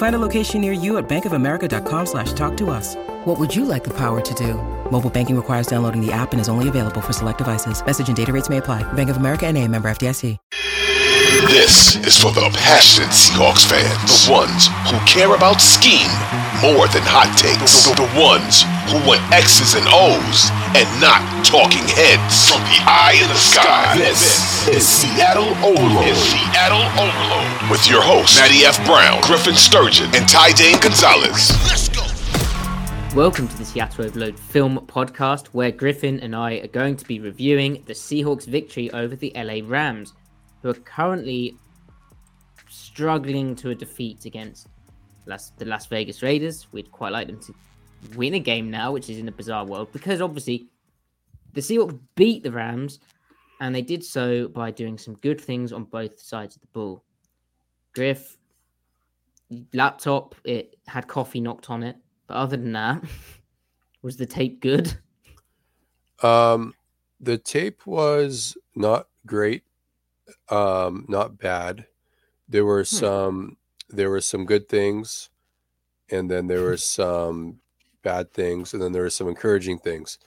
Find a location near you at bankofamerica.com slash talk to us. What would you like the power to do? Mobile banking requires downloading the app and is only available for select devices. Message and data rates may apply. Bank of America and a member FDIC. This is for the passionate Seahawks fans. The ones who care about scheme more than hot takes. The, the ones who want X's and O's and not talking heads. From the eye in the sky, this is Seattle Overload. Is Seattle Overload. With your hosts, Matty F. Brown, Griffin Sturgeon, and Ty Dane Gonzalez. Let's go. Welcome to the Seattle Overload film podcast, where Griffin and I are going to be reviewing the Seahawks' victory over the LA Rams, who are currently struggling to a defeat against Las, the Las Vegas Raiders. We'd quite like them to win a game now, which is in a bizarre world, because obviously the Seahawks beat the Rams, and they did so by doing some good things on both sides of the ball. Griff, laptop, it had coffee knocked on it but other than that, was the tape good? Um, the tape was not great, um, not bad. There were hmm. some there were some good things, and then there were some bad things, and then there were some encouraging things.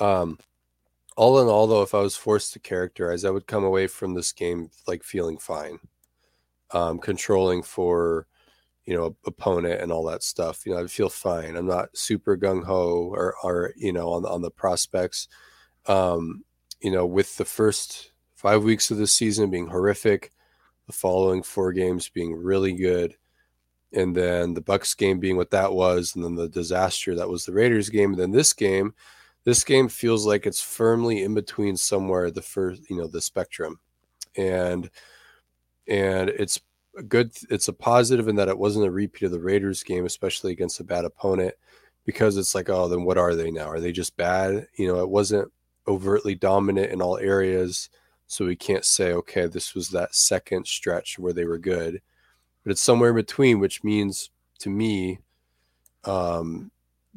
Um, all in all, though, if I was forced to characterize, I would come away from this game like feeling fine, um, controlling for you know opponent and all that stuff you know i feel fine. I'm not super gung-ho or or you know on, on the prospects. Um you know with the first five weeks of the season being horrific the following four games being really good and then the bucks game being what that was and then the disaster that was the raiders game and then this game this game feels like it's firmly in between somewhere the first you know the spectrum and and it's a good it's a positive in that it wasn't a repeat of the Raiders game, especially against a bad opponent, because it's like, oh, then what are they now? Are they just bad? You know, it wasn't overtly dominant in all areas. So we can't say, okay, this was that second stretch where they were good. But it's somewhere in between, which means to me, um,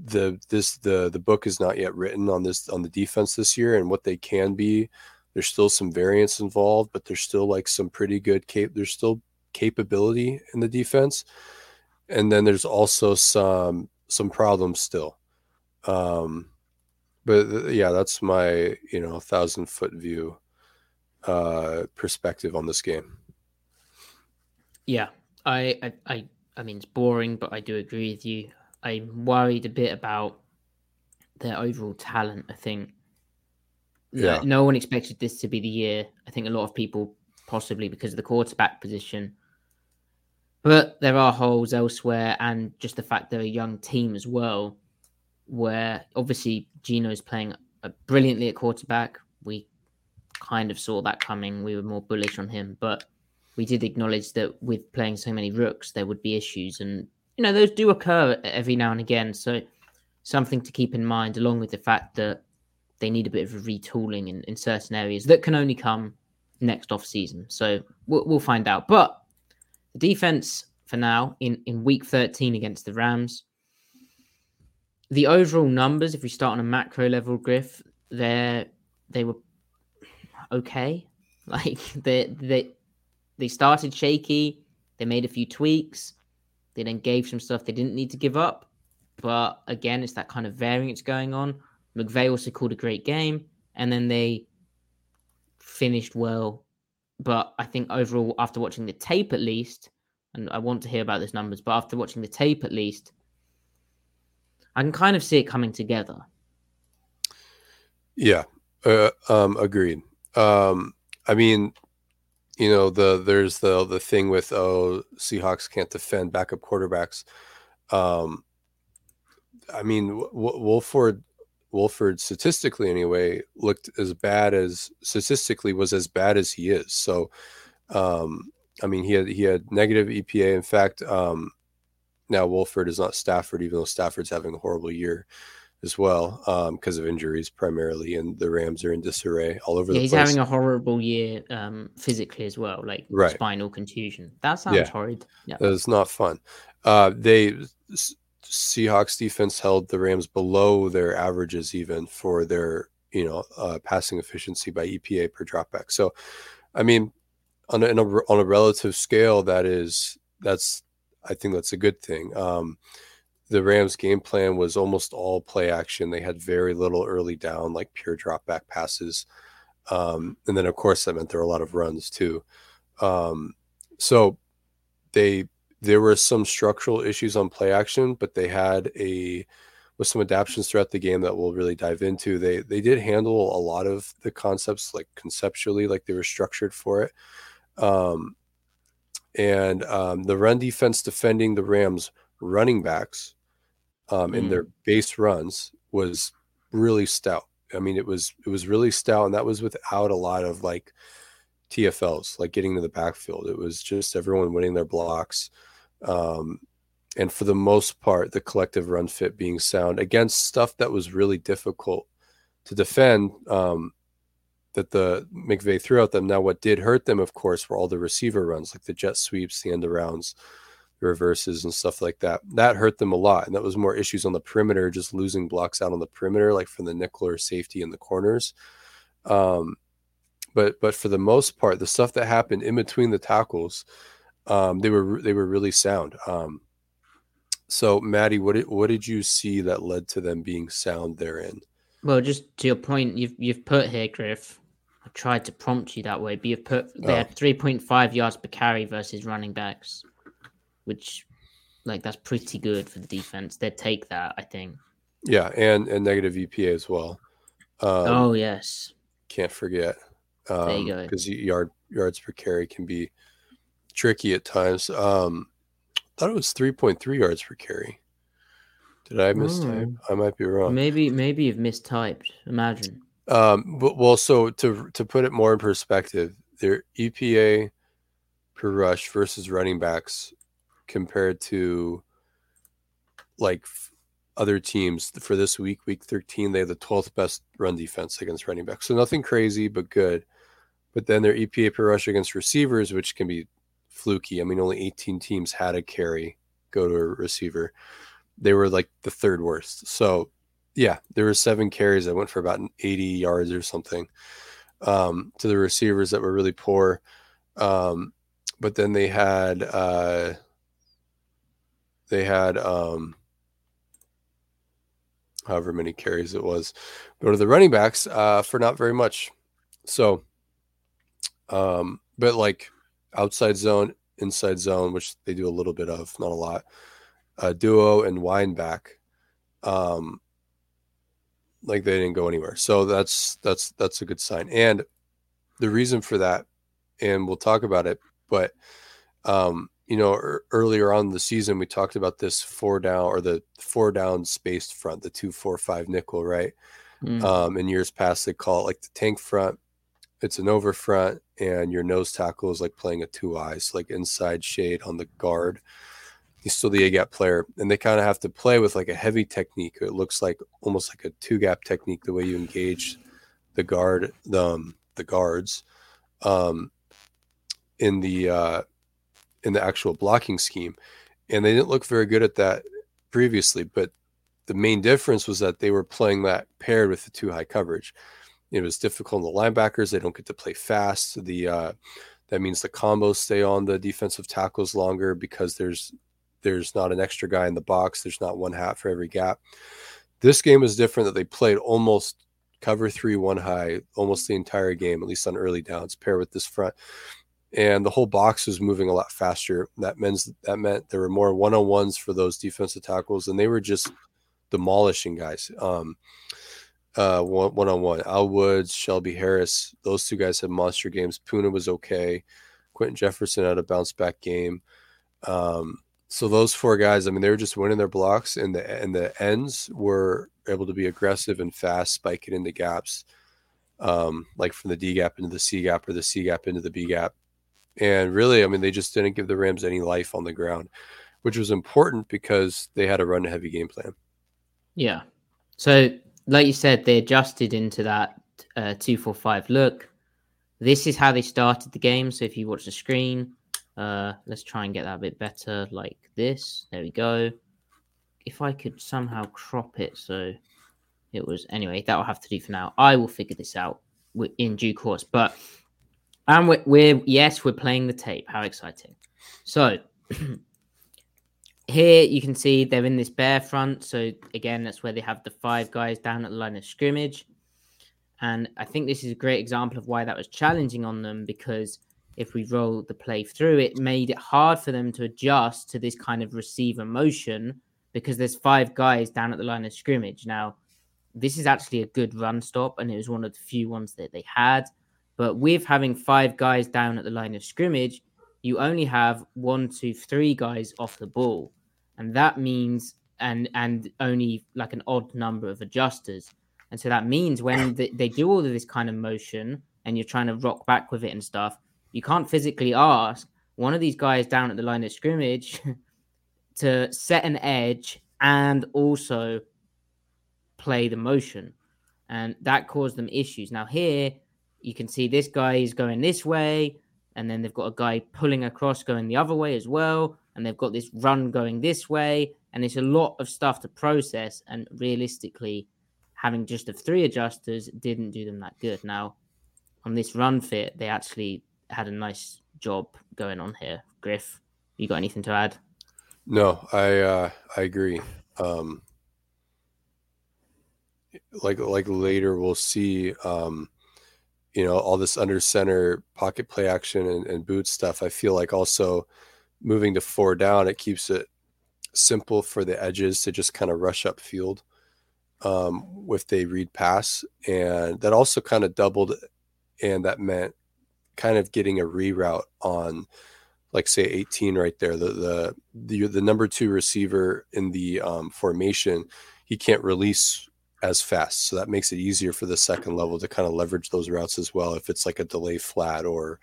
the this the the book is not yet written on this on the defense this year and what they can be. There's still some variance involved, but there's still like some pretty good cape. There's still capability in the defense, and then there's also some some problems still. Um, but yeah, that's my you know thousand foot view uh, perspective on this game. Yeah, I, I I I mean it's boring, but I do agree with you. I'm worried a bit about their overall talent. I think yeah. no one expected this to be the year. I think a lot of people possibly because of the quarterback position but there are holes elsewhere, and just the fact they're a young team as well, where obviously Geno's playing brilliantly at quarterback. We kind of saw that coming. We were more bullish on him, but we did acknowledge that with playing so many rooks, there would be issues, and you know those do occur every now and again. So something to keep in mind, along with the fact that they need a bit of a retooling in, in certain areas that can only come next off season. So we'll, we'll find out. But the defense for now in, in week 13 against the Rams. The overall numbers, if we start on a macro level, Griff, they they were okay. Like they they they started shaky. They made a few tweaks. They then gave some stuff they didn't need to give up. But again, it's that kind of variance going on. McVay also called a great game. and then they finished well. But I think overall, after watching the tape at least, and I want to hear about those numbers, but after watching the tape at least, I can kind of see it coming together. Yeah, uh, um, agreed. Um, I mean, you know, the there's the the thing with oh, Seahawks can't defend backup quarterbacks. Um, I mean, w- Wolford Wolford statistically anyway looked as bad as statistically was as bad as he is. So, um, I mean, he had he had negative EPA. In fact, um, now Wolford is not Stafford, even though Stafford's having a horrible year as well because um, of injuries primarily, and the Rams are in disarray all over yeah, the he's place. He's having a horrible year um, physically as well, like right. spinal contusion. That sounds Yeah. horrid. Yeah. It's not fun. Uh, they Seahawks defense held the Rams below their averages even for their you know uh, passing efficiency by EPA per dropback. So, I mean, on a, in a, on a relative scale, that is that's I think that's a good thing. Um, the Rams' game plan was almost all play action. They had very little early down, like pure drop back passes. Um, and then, of course, that meant there were a lot of runs too. Um, so they there were some structural issues on play action, but they had a with some adaptations throughout the game that we'll really dive into. They they did handle a lot of the concepts like conceptually, like they were structured for it. Um, and um, the run defense defending the Rams running backs um, in their base runs was really stout. I mean, it was it was really stout, and that was without a lot of like TFLs, like getting to the backfield. It was just everyone winning their blocks, um, and for the most part, the collective run fit being sound against stuff that was really difficult to defend. Um, that the McVay threw at them. Now, what did hurt them, of course, were all the receiver runs, like the jet sweeps, the end arounds, the reverses, and stuff like that. That hurt them a lot, and that was more issues on the perimeter, just losing blocks out on the perimeter, like from the nickel or safety in the corners. Um, but but for the most part, the stuff that happened in between the tackles, um, they were they were really sound. Um, so, Matty, what did, what did you see that led to them being sound therein? Well, just to your point, you've you've put here, Griff. I tried to prompt you that way, but you've put they Oh. had three point five yards per carry versus running backs, which like that's pretty good for the defense. They'd take that, I think. Yeah, and and negative EPA as well. Um, oh yes. can't forget. Um, There you go. Because yard yards per carry can be tricky at times. Um, thought it was three point three yards per carry. Did I mistype? I might be wrong. Maybe maybe you've mistyped. Imagine. Um, but well, so to to put it more in perspective, their EPA per rush versus running backs compared to like other teams for this week, week 13, they have the 12th best run defense against running backs. So nothing crazy, but good. But then their EPA per rush against receivers, which can be fluky. I mean, only 18 teams had a carry go to a receiver. They were like the third worst. So yeah, there were seven carries that went for about 80 yards or something um, to the receivers that were really poor. Um, but then they had uh, they had um, however many carries it was go to the running backs uh, for not very much. So, um, but like outside zone, inside zone, which they do a little bit of, not a lot. Uh, duo and wine back. Um, like they didn't go anywhere. So that's that's that's a good sign. And the reason for that, and we'll talk about it, but um, you know, ear- earlier on in the season we talked about this four down or the four down spaced front, the two four five nickel, right? Mm. Um, in years past they call it like the tank front. It's an over front, and your nose tackle is like playing a two eyes, like inside shade on the guard he's still the A gap player, and they kind of have to play with like a heavy technique. It looks like almost like a two gap technique, the way you engage the guard, the um, the guards, um, in the uh, in the actual blocking scheme, and they didn't look very good at that previously. But the main difference was that they were playing that paired with the two high coverage. It was difficult on the linebackers; they don't get to play fast. The uh, that means the combos stay on the defensive tackles longer because there's there's not an extra guy in the box. There's not one hat for every gap. This game was different that they played almost cover three, one high, almost the entire game, at least on early downs, pair with this front. And the whole box was moving a lot faster. That meant that meant there were more one on ones for those defensive tackles, and they were just demolishing guys. Um, uh, one on one. Al Woods, Shelby Harris, those two guys had monster games. Poona was okay. Quinton Jefferson had a bounce back game. Um, so those four guys, I mean, they were just winning their blocks, and the and the ends were able to be aggressive and fast, spiking into gaps, um, like from the D gap into the C gap or the C gap into the B gap. And really, I mean, they just didn't give the Rams any life on the ground, which was important because they had a run heavy game plan. Yeah. So, like you said, they adjusted into that uh, two four five look. This is how they started the game. So, if you watch the screen, uh, let's try and get that a bit better, like this. There we go. If I could somehow crop it so it was anyway, that will have to do for now. I will figure this out in due course. But and we're, we're yes, we're playing the tape. How exciting! So here you can see they're in this bear front. So again, that's where they have the five guys down at the line of scrimmage. And I think this is a great example of why that was challenging on them because if we roll the play through, it made it hard for them to adjust to this kind of receiver motion because there's five guys down at the line of scrimmage. Now, this is actually a good run stop, and it was one of the few ones that they had. But with having five guys down at the line of scrimmage, you only have one, two, three guys off the ball, and that means and and only like an odd number of adjusters. And so that means when the, they do all of this kind of motion and you're trying to rock back with it and stuff, you can't physically ask one of these guys down at the line of scrimmage to set an edge and also play the motion. And that caused them issues. Now, here you can see this guy is going this way, and then they've got a guy pulling across going the other way as well. And they've got this run going this way. And it's a lot of stuff to process. And realistically, having just the three adjusters didn't do them that good. Now, on this run fit, they actually had a nice job going on here. Griff, you got anything to add? No, I uh, I agree. Um, like like later we'll see, um, you know, all this under center pocket play action and, and boot stuff. I feel like also moving to four down, it keeps it simple for the edges to just kind of rush up field um, if they read pass, and that also kind of doubled, and that meant kind of getting a reroute on like say 18 right there the the the, the number two receiver in the um, formation he can't release as fast so that makes it easier for the second level to kind of leverage those routes as well if it's like a delay flat or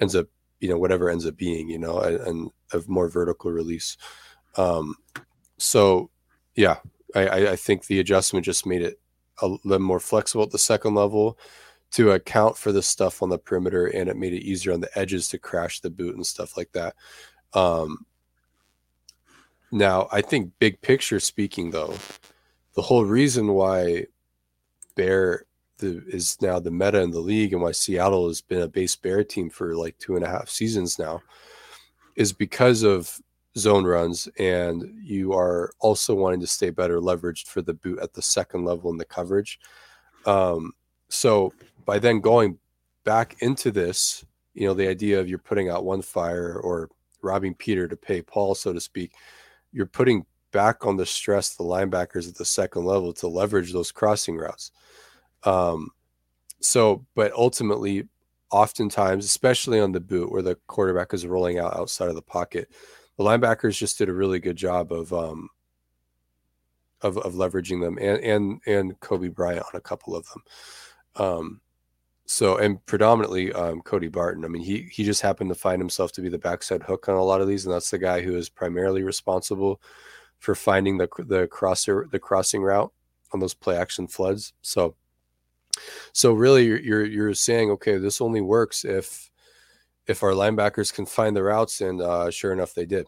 ends up you know whatever ends up being you know and, a more vertical release um so yeah I, I think the adjustment just made it a little more flexible at the second level to account for the stuff on the perimeter and it made it easier on the edges to crash the boot and stuff like that. Um, now, I think big picture speaking, though, the whole reason why Bear the, is now the meta in the league and why Seattle has been a base Bear team for like two and a half seasons now is because of zone runs and you are also wanting to stay better leveraged for the boot at the second level in the coverage. Um, so by then going back into this, you know, the idea of you're putting out one fire or robbing Peter to pay Paul, so to speak, you're putting back on the stress the linebackers at the second level to leverage those crossing routes. Um, so, but ultimately, oftentimes, especially on the boot where the quarterback is rolling out outside of the pocket, the linebackers just did a really good job of um, of, of leveraging them, and and and Coby Bryant on a couple of them. Um, so and predominantly um, Cody Barton. I mean, he he just happened to find himself to be the backside hook on a lot of these, and that's the guy who is primarily responsible for finding the the crosser the crossing route on those play action floods. So so really, you're you're, you're saying okay, this only works if if our linebackers can find the routes, and uh, sure enough, they did.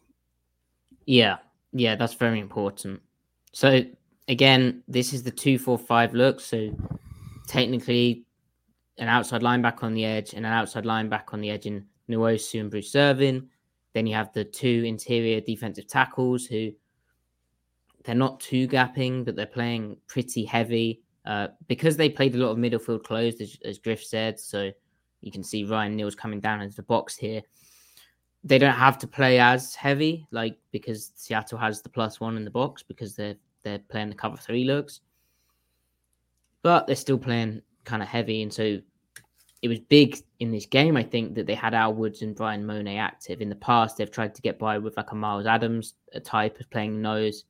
Yeah, yeah, that's very important. So again, this is the two four five look. So technically an outside linebacker on the edge and an outside linebacker on the edge in Nwosu and Bruce Irvin. Then you have the two interior defensive tackles who they're not two gapping, but they're playing pretty heavy. Uh, because they played a lot of middle field closed, as, as Griff said, so you can see Ryan Neal's coming down into the box here. They don't have to play as heavy, like because Seattle has the plus one in the box because they're they're playing the cover three looks, but they're still playing kind of heavy, and so it was big in this game. I think that they had Al Woods and Bryan Mone active. In the past, they've tried to get by with like a Myles Adams a type of playing nose.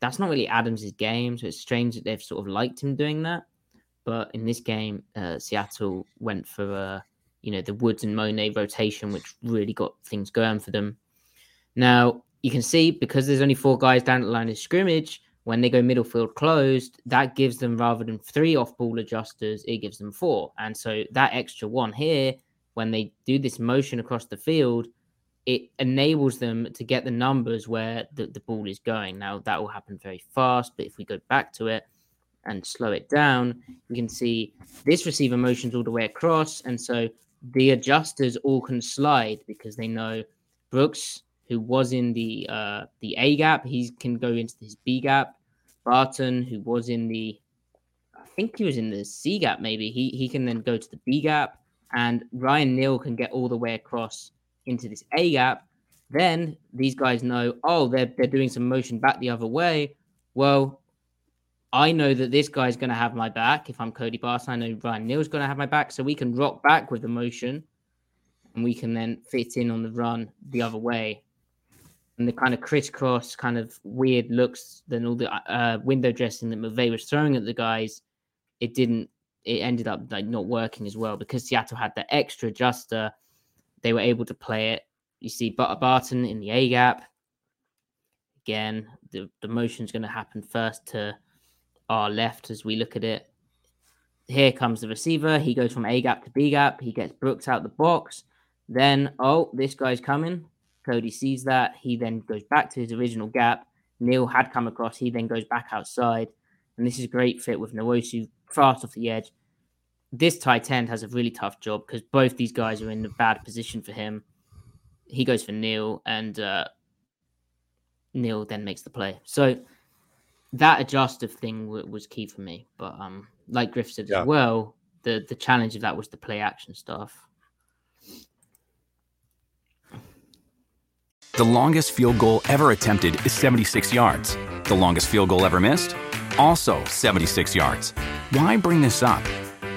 That's not really Adams' game, so it's strange that they've sort of liked him doing that. But in this game, uh, Seattle went for a you know, the Woods and Mone rotation, which really got things going for them. Now, you can see because there's only four guys down the line of scrimmage, when they go middle field closed, that gives them rather than three off ball adjusters, it gives them four. And so that extra one here, when they do this motion across the field, it enables them to get the numbers where the, the ball is going. Now, that will happen very fast, but if we go back to it and slow it down, you can see this receiver motions all the way across. And so the adjusters all can slide because they know Brooks, who was in the uh, the A gap, he can go into his B gap. Barton, who was in the, I think he was in the C gap, maybe he he can then go to the B gap, and Ryan Neal can get all the way across into this A gap. Then these guys know, oh, they're they're doing some motion back the other way. Well, I know that this guy's going to have my back. If I'm Cody Barton, I know Ryan Neal's going to have my back. So we can rock back with the motion and we can then fit in on the run the other way. And the kind of crisscross, kind of weird looks, then all the uh, window dressing that McVay was throwing at the guys, it didn't, it ended up like not working as well because Seattle had the extra adjuster. They were able to play it. You see Barton in the A gap. Again, the, the motion's going to happen first to our left as we look at it. Here comes the receiver. He goes from A gap to B gap. He gets Brooks out the box. Then, oh, this guy's coming. Cody sees that. He then goes back to his original gap. Neal had come across. He then goes back outside. And this is a great fit with Nwosu fast off the edge. This tight end has a really tough job because both these guys are in a bad position for him. He goes for Neal, and uh, Neal then makes the play. So that adjustive thing w- was key for me. But um, like Griff said yeah. as well, the the challenge of that was the play action stuff. The longest field goal ever attempted is 76 yards. The longest field goal ever missed, also 76 yards. Why bring this up?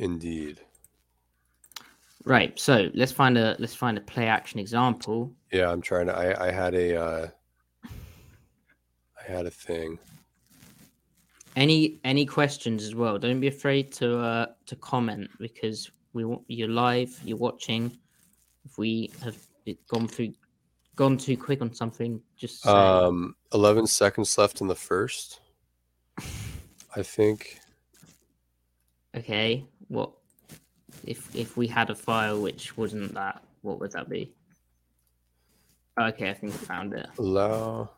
Indeed. Right. So let's find a let's find a play action example. Yeah, I'm trying to. I I had a uh, I had a thing. Any any questions as well? Don't be afraid to uh to comment because we want you're live, you're watching. If we have gone through gone too quick on something, just say. um 11 seconds left in the first. I think. Okay what if if we had a file which wasn't that? What would that be? Okay, I think I found it. Allow.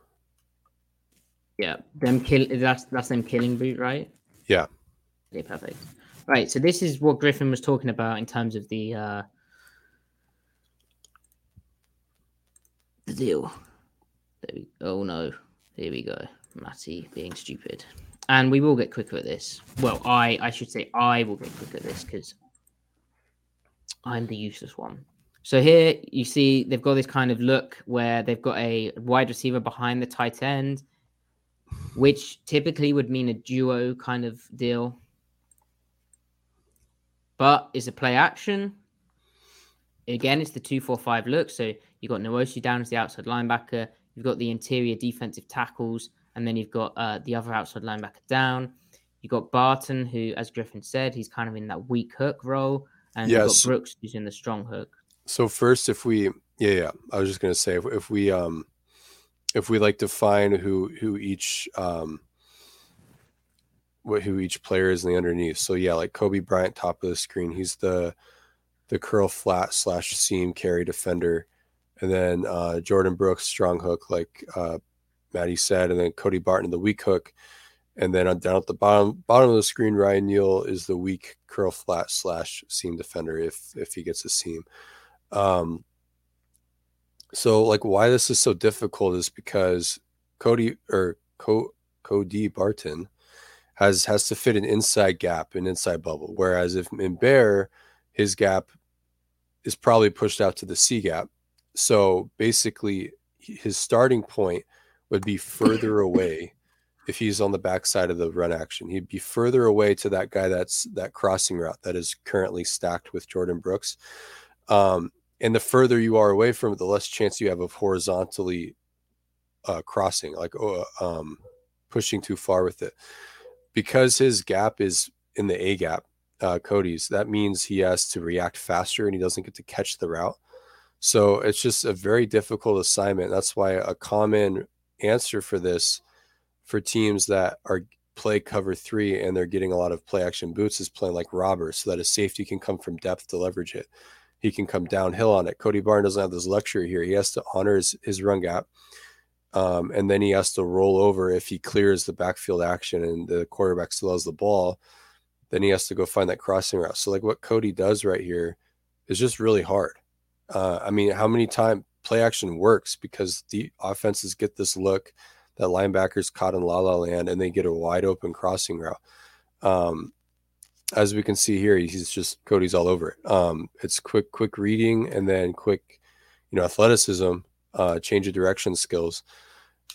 Yeah, them kill. That's that's them killing boot, right? Yeah. Okay, perfect. Right. So this is what Griffin was talking about in terms of the uh the deal. There we, oh no, here we go. Matty being stupid and we will get quicker at this. Well, I I should say I will get quicker at this because I'm the useless one. So here you see they've got this kind of look where they've got a wide receiver behind the tight end, which typically would mean a duo kind of deal. But is a play action. Again, it's the two four five look. So You've got Nwosu down as the outside linebacker. You've got the interior defensive tackles, and then you've got uh, the other outside linebacker down. You've got Barton, who, as Griffin said, he's kind of in that weak hook role, and yes. you've got Brooks, who's in the strong hook. So first, if we, yeah, yeah, I was just gonna say, if, if we, um, if we like define who who each um what who each player is in the underneath. So yeah, like Coby Bryant, top of the screen, he's the the curl flat slash seam carry defender, and then uh, Jordyn Brooks strong hook, like uh, Matty said, and then Cody Barton the weak hook, and then down at the bottom bottom of the screen, Ryan Neal is the weak curl flat slash seam defender if if he gets a seam. Um, so like why this is so difficult is because Cody or Co- Cody Barton has has to fit an inside gap, an inside bubble. Whereas if in Bear, his gap is probably pushed out to the C gap. So basically, his starting point would be further away if he's on the backside of the run action. He'd be further away to that guy that's that crossing route that is currently stacked with Jordyn Brooks. Um, and the further you are away from it, the less chance you have of horizontally uh, crossing, like uh, um, pushing too far with it because his gap is in the A gap, uh, Cody's, that means he has to react faster and he doesn't get to catch the route. So it's just a very difficult assignment. That's why a common answer for this for teams that are play cover three and they're getting a lot of play action boots is playing like robbers so that a safety can come from depth to leverage it. He can come downhill on it. Cody Barton doesn't have this luxury here. He has to honor his, his run gap um, and then he has to roll over if he clears the backfield action and the quarterback still has the ball. Then he has to go find that crossing route. So, like what Cody does right here is just really hard. Uh, I mean, how many times play action works because the offenses get this look that linebackers caught in la la land and they get a wide open crossing route. Um, as we can see here, he's just Cody's all over it. Um, it's quick, quick reading and then quick, you know, athleticism uh, change of direction skills.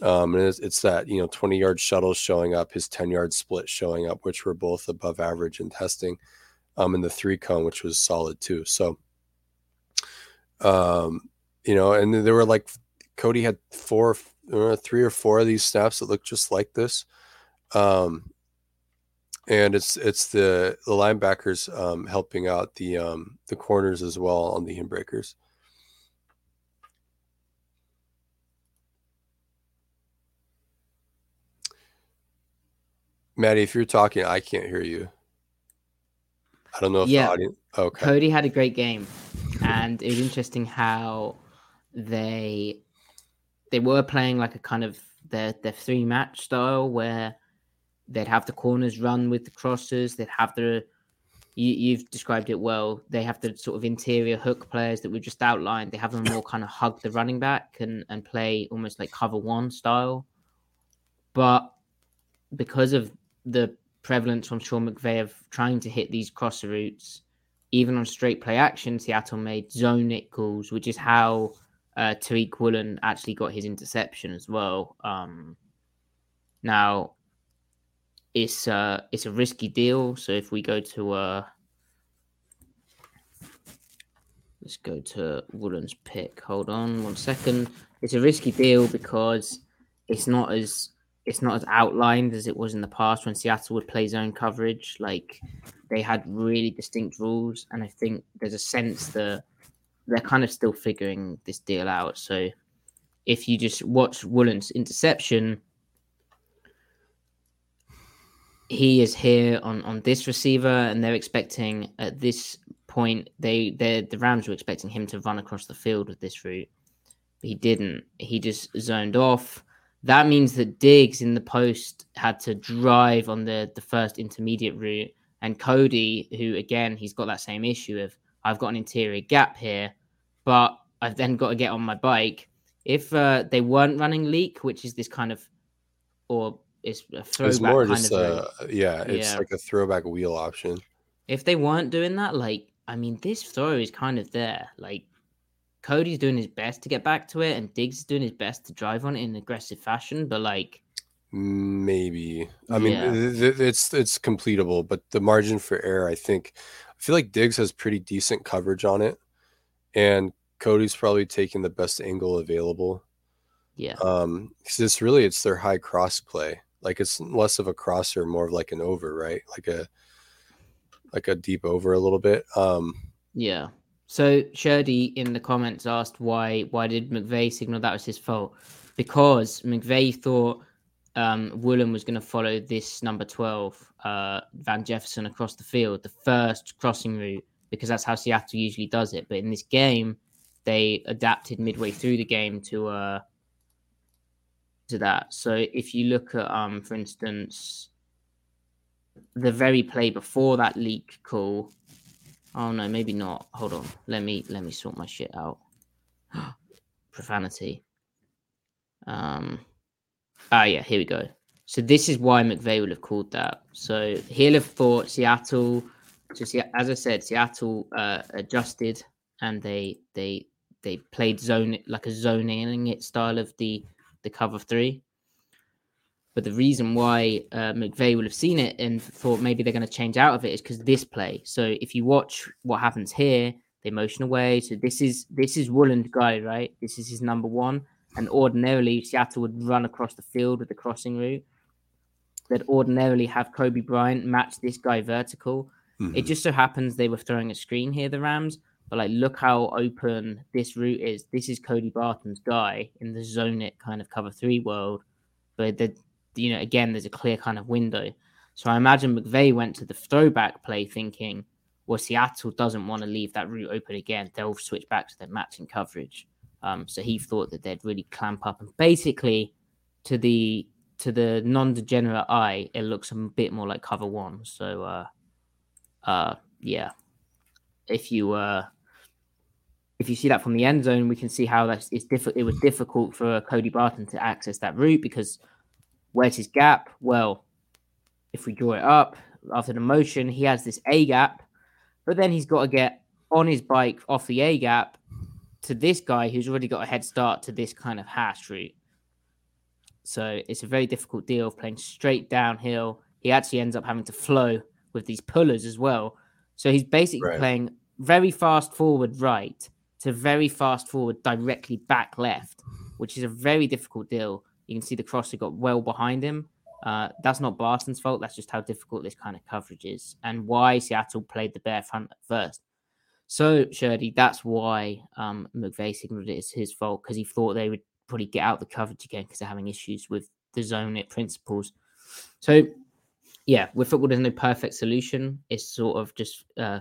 Um, and it's, it's, that you know 20 yard shuttles showing up, his 10 yard split showing up, which were both above average in testing, um, and the three cone, which was solid too. So, um, you know, and there were like Cody had four, uh, three or four of these snaps that looked just like this. Um, and it's it's the the linebackers um, helping out the um, the corners as well on the inbreakers. Matty, if you're talking, I can't hear you. I don't know if yeah. the audience. Okay. Cody had a great game, and it was interesting how they they were playing like a kind of their their three match style where they'd have the corners run with the crosses, they'd have the you, you've described it well. They have the sort of interior hook players that we just outlined. They have them more kind of hug the running back and and play almost like cover one style. But because of the prevalence from Sean McVay of trying to hit these crosser routes, even on straight play action, Seattle made zone nickels, which is how uh, Tariq Woolen actually got his interception as well. Um, now, it's uh, it's a risky deal. So if we go to uh, let's go to Woolen's pick. Hold on one second. It's a risky deal because it's not as it's not as outlined as it was in the past when Seattle would play zone coverage. Like they had really distinct rules, and I think there's a sense that they're kind of still figuring this deal out. So if you just watch Woolen's interception, he is here on on this receiver, and they're expecting at this point they they the Rams were expecting him to run across the field with this route. He didn't. He just zoned off that means that Diggs in the post had to drive on the, the first intermediate route. And Cody, who again, he's got that same issue of I've got an interior gap here, but I've then got to get on my bike. If uh, they weren't running leak, which is this kind of, or it's a throwback it's more just, uh, yeah, it's yeah. like a throwback wheel option. If they weren't doing that, like, I mean, this throw is kind of there. Like, Cody's doing his best to get back to it, and Diggs is doing his best to drive on it in aggressive fashion. But like, maybe I mean yeah. it's it's completable, but the margin for error, I think, I feel like Diggs has pretty decent coverage on it, and Cody's probably taking the best angle available. Yeah. Um, because it's really it's their high cross play. Like it's less of a crosser, more of like an over, right? Like a like a deep over a little bit. Um, Yeah. So Sherdy in the comments asked why why did McVay signal that was his fault? Because McVay thought um, Woolen was going to follow this number twelve uh, Van Jefferson across the field, the first crossing route, because that's how Seattle usually does it. But in this game, they adapted midway through the game to uh, to that. So if you look at, um, for instance, the very play before that leak call. Oh no, maybe not. Hold on. Let me let me sort my shit out. Profanity. Um ah yeah, here we go. So this is why McVay would have called that. So he'll have thought Seattle so see, as I said, Seattle uh, adjusted and they they they played zone like a zoning it style of the the cover three. But the reason why uh, McVay will have seen it and thought maybe they're going to change out of it is because this play. So if you watch what happens here, they motion away. So this is this is Woolen's guy, right? This is his number one. And ordinarily, Seattle would run across the field with the crossing route. They'd ordinarily have Coby Bryant match this guy vertical. It mm-hmm. just so happens they were throwing a screen here, the Rams. But like, look how open this route is. This is Cody Barton's guy in the zone it kind of cover three world. But the, you know, again, there's a clear kind of window. So I imagine McVay went to the throwback play thinking, well, Seattle doesn't want to leave that route open again. They'll switch back to their matching coverage. Um, so he thought that they'd really clamp up and basically to the to the non-degenerate eye, it looks a bit more like cover one. So uh uh yeah. If you uh if you see that from the end zone, we can see how that's it's difficult. It was difficult for Cody Barton to access that route because where's his gap? Well, if we draw it up after the motion, he has this A gap, but then he's got to get on his bike off the A gap to this guy who's already got a head start to this kind of hash route. So it's a very difficult deal of playing straight downhill. He actually ends up having to flow with these pullers as well. So he's basically Right. playing very fast forward right to very fast forward directly back left, which is a very difficult deal. You can see the crosser got well behind him. Uh, that's not Barton's fault. That's just how difficult this kind of coverage is and why Seattle played the bear front at first. So, Shirley, that's why um, McVay signaled it as his fault because he thought they would probably get out the coverage again because they're having issues with the zone it principles. So, yeah, with football, there's no perfect solution. It's sort of just uh,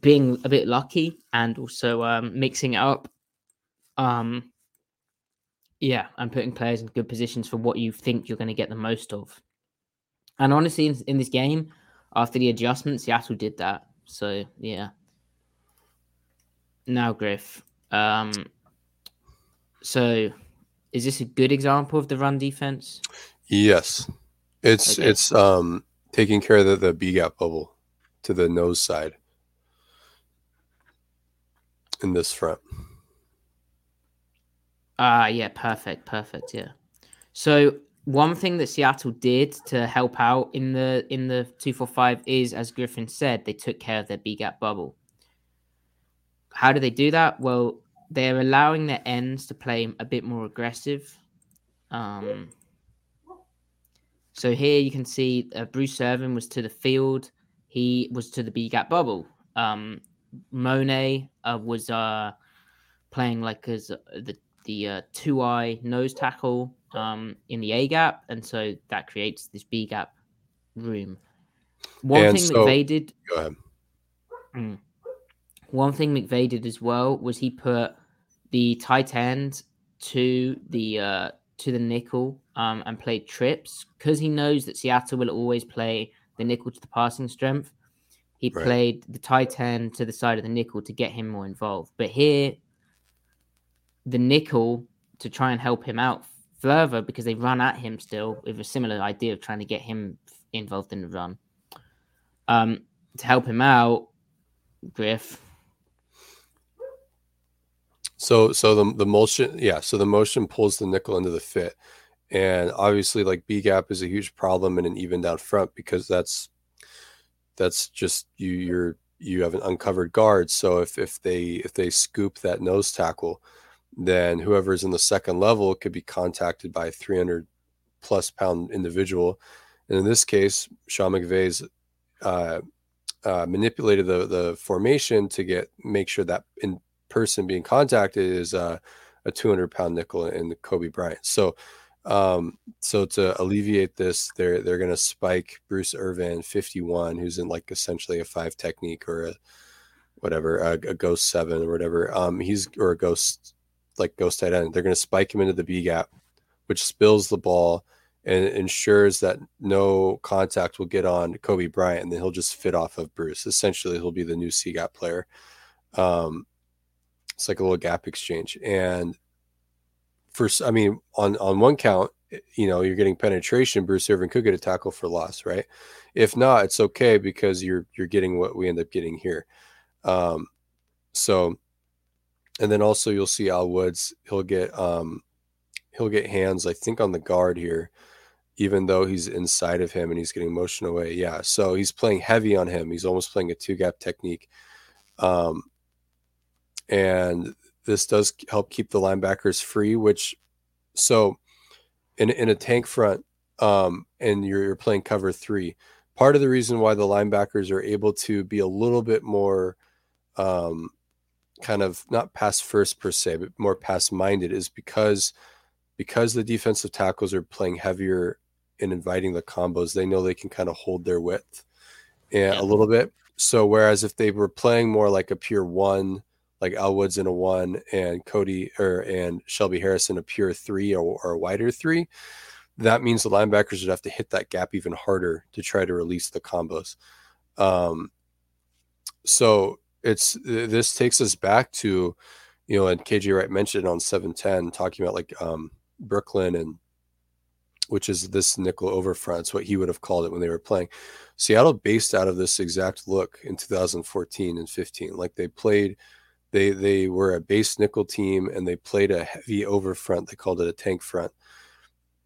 being a bit lucky and also um, mixing it up. Um, yeah, and putting players in good positions for what you think you're going to get the most of. And honestly, in, in this game, after the adjustments, Seattle did that. So yeah. Now, Griff. Um, so, is this a good example of the run defense? Yes, it's Okay. it's um taking care of the, the B gap bubble to the nose side in this front. Ah, yeah, perfect, perfect, yeah. So one thing that Seattle did to help out in the in the two four five is, as Griffin said, they took care of their B gap bubble. How do they do that? Well, they're allowing their ends to play a bit more aggressive. Um, so here you can see uh, Bruce Irvin was to the field. He was to the B gap bubble. Um, Mone uh, was uh, playing like as uh, the the uh, two eye nose tackle um, in the A gap, and so that creates this B gap room. One And thing so- McVay did Go ahead. Mm. One thing McVay did as well was he put the tight end to the uh, to the nickel um, and played trips because he knows that Seattle will always play the nickel to the passing strength. He Right. played the tight end to the side of the nickel to get him more involved. But here, the nickel to try and help him out further because they run at him still with a similar idea of trying to get him involved in the run. Um, to help him out, Griff. So so the the motion yeah, so the motion pulls the nickel into the fit. And obviously like B gap is a huge problem in an even down front because that's that's just you you're you have an uncovered guard. So if if they if they scoop that nose tackle, then whoever's in the second level could be contacted by a 300 plus pound individual. And in this case, Sean McVay's uh, uh, manipulated the the formation to get make sure that in person being contacted is uh, a 200 pound nickel in Coby Bryant. So um, so to alleviate this, they're they're gonna spike Bruce Irvin 51, who's in like essentially a five technique or a whatever, a, a ghost seven or whatever. Um, he's or a ghost like ghost tight end. They're gonna spike him into the B gap, which spills the ball and ensures that no contact will get on Coby Bryant, and then he'll just fit off of Bruce. Essentially, he'll be the new C gap player. Um, it's like a little gap exchange, and for I mean, on on one count, eh, you know, you're getting penetration. Bruce Irvin could get a tackle for loss, right? If not, it's okay because you're you're getting what we end up getting here. Um, so, and then also you'll see Al Woods. He'll get um, he'll get hands, I think, on the guard here, even though he's inside of him and he's getting motion away. Yeah, so he's playing heavy on him. He's almost playing a two gap technique. Um, and this does help keep the linebackers free, which so in in a tank front, um, and you're, you're playing cover three. Part of the reason why the linebackers are able to be a little bit more um, kind of not pass first per se, but more pass minded is because because the defensive tackles are playing heavier and inviting the combos, they know they can kind of hold their width and a little bit. So whereas if they were playing more like a pure one like Al Woods in a one and Cody or and Shelby Harris a pure three or, or a wider three, that means the linebackers would have to hit that gap even harder to try to release the combos. Um, so it's this takes us back to, you know, and KJ Wright mentioned on 710 talking about like um, Brooklyn and which is this nickel over front. It's what he would have called it when they were playing. Seattle based out of this exact look in 2014 and 15. Like they played they they were a base nickel team and they played a heavy over front. They called it a tank front,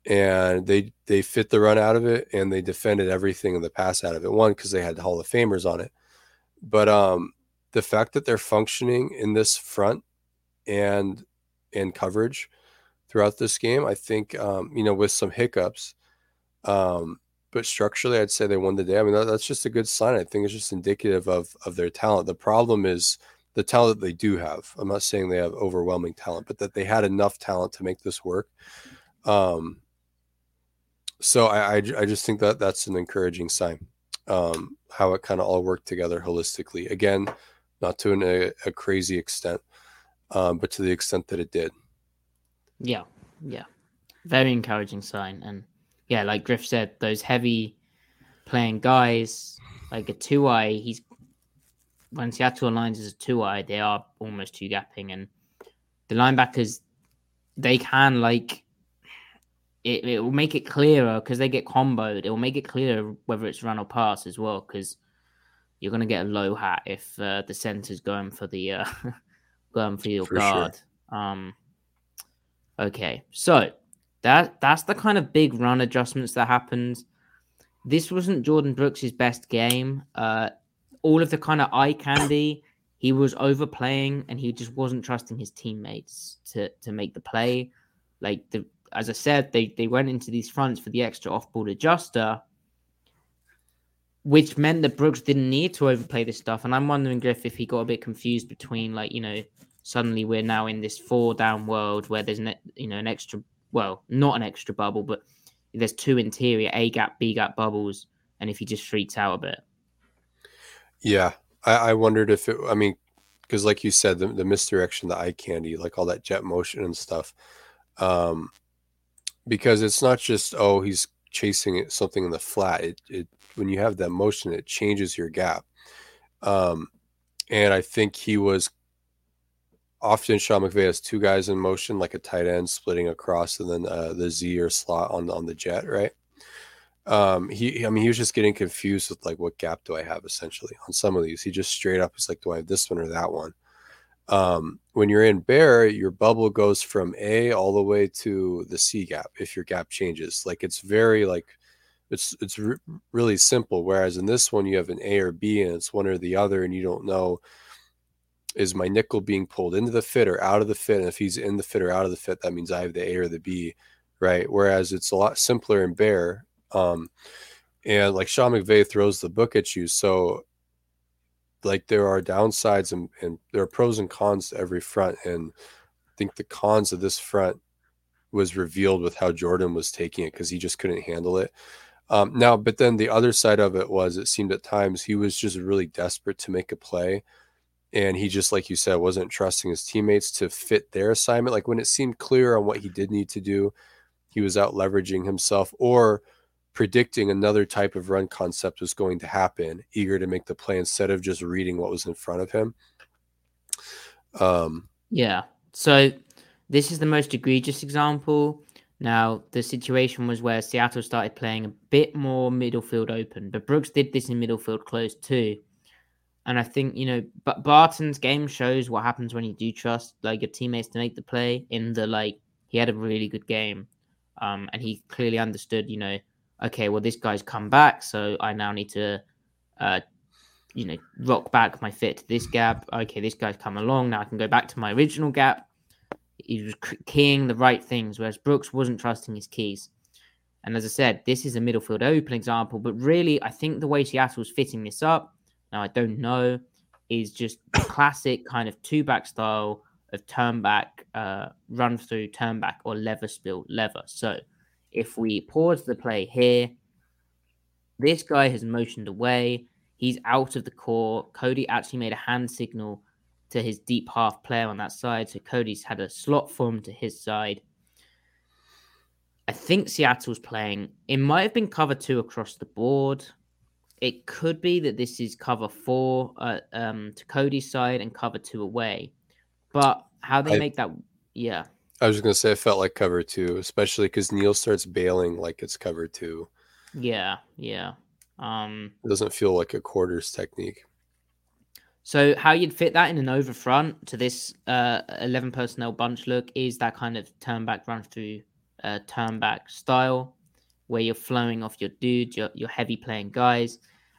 and they they fit the run out of it and they defended everything in the pass out of it. One because they had Hall of Famers on it, but um, the fact that they're functioning in this front and and coverage throughout this game, I think um, you know with some hiccups. Um, but structurally, I'd say they won the day. I mean, that, that's just a good sign. I think it's just indicative of of their talent. The problem is the talent that they do have. I'm not saying they have overwhelming talent, but that they had enough talent to make this work. Um, so I, I, I just think that that's an encouraging sign. Um, how it kind of all worked together holistically. Again, not to an, a, a, crazy extent, um, but to the extent that it did. Yeah, yeah, very encouraging sign. And yeah, like Griff said, those heavy playing guys, like a two eye, he's when Seattle lines as a two eye, they are almost two gapping, and the linebackers they can like it. It will make it clearer because they get comboed. It will make it clearer whether it's run or pass as well because you're going to get a low hat if uh, the center's going for the uh, going for your for guard. Sure. Um, okay, so that that's the kind of big run adjustments that happened. This wasn't Jordyn Brooks' best game. Uh, all of the kind of eye candy. He was overplaying and he just wasn't trusting his teammates to to make the play. Like the as I said, they they went into these fronts for the extra off-ball adjuster, which meant that Brooks didn't need to overplay this stuff. And I'm wondering, Griff, if he got a bit confused between like you know suddenly we're now in this four down world where there's an you know an extra well not an extra bubble, but there's two interior A gap B gap bubbles, and if he just freaks out a bit. Yeah, I, I wondered if it. I mean, because like you said, the, the misdirection, the eye candy, like all that jet motion and stuff. Um, because it's not just oh he's chasing something in the flat. It, it when you have that motion, it changes your gap. Um, and I think he was often Sean McVay has two guys in motion, like a tight end splitting across, and then uh, the Z or slot on on the jet, right? Um he i mean he was just getting confused with like what gap do i have essentially on some of these he just straight up was like do i have this one or that one um when you're in bear your bubble goes from a all the way to the c gap if your gap changes like it's very like it's it's re- really simple. Whereas in this one, you have an A or B, and it's one or the other, and you don't know is my nickel being pulled into the fit or out of the fit. And if he's in the fit or out of the fit, that means I have the A or the B, right? Whereas it's a lot simpler in bear. Um, and like Sean McVay throws the book at you, so like there are downsides and, and there are pros and cons to every front. And I think the cons of this front was revealed with how Jordyn was taking it because he just couldn't handle it. Um, now, but then the other side of it was it seemed at times he was just really desperate to make a play. And he just, like you said, wasn't trusting his teammates to fit their assignment. Like when it seemed clear on what he did need to do, he was out leveraging himself or predicting another type of run concept was going to happen, eager to make the play instead of just reading what was in front of him. Um, yeah. So this is the most egregious example. Now, the situation was where Seattle started playing a bit more middle field open, but Brooks did this in middle field close too. And I think, you know, but Barton's game shows what happens when you do trust like your teammates to make the play in the like he had a really good game. Um, and he clearly understood, you know, okay, well, this guy's come back, so I now need to, uh, you know, rock back my fit to this gap. Okay, this guy's come along. Now I can go back to my original gap. He was keying the right things, whereas Brooks wasn't trusting his keys. And as I said, this is a middle field open example, but really, I think the way Seattle's fitting this up, now I don't know, is just classic kind of two back style of turn back, uh, run through, turn back, or lever spill, lever. So if we pause the play here, this guy has motioned away. He's out of the court. Cody actually made a hand signal to his deep half player on that side. So Cody's had a slot form to his side. I think Seattle's playing. It might have been cover two across the board. It could be that this is cover four uh, um, to Cody's side and cover two away. But how they I, make that, yeah. I was just gonna say I felt like cover two, especially because Neal starts bailing like it's cover two. Yeah, yeah. Um, it doesn't feel like a quarters technique. So how you'd fit that in an over front to this uh, eleven personnel bunch look is that kind of turn back run through uh, turn back style where you're flowing off your dude, your your heavy playing guys,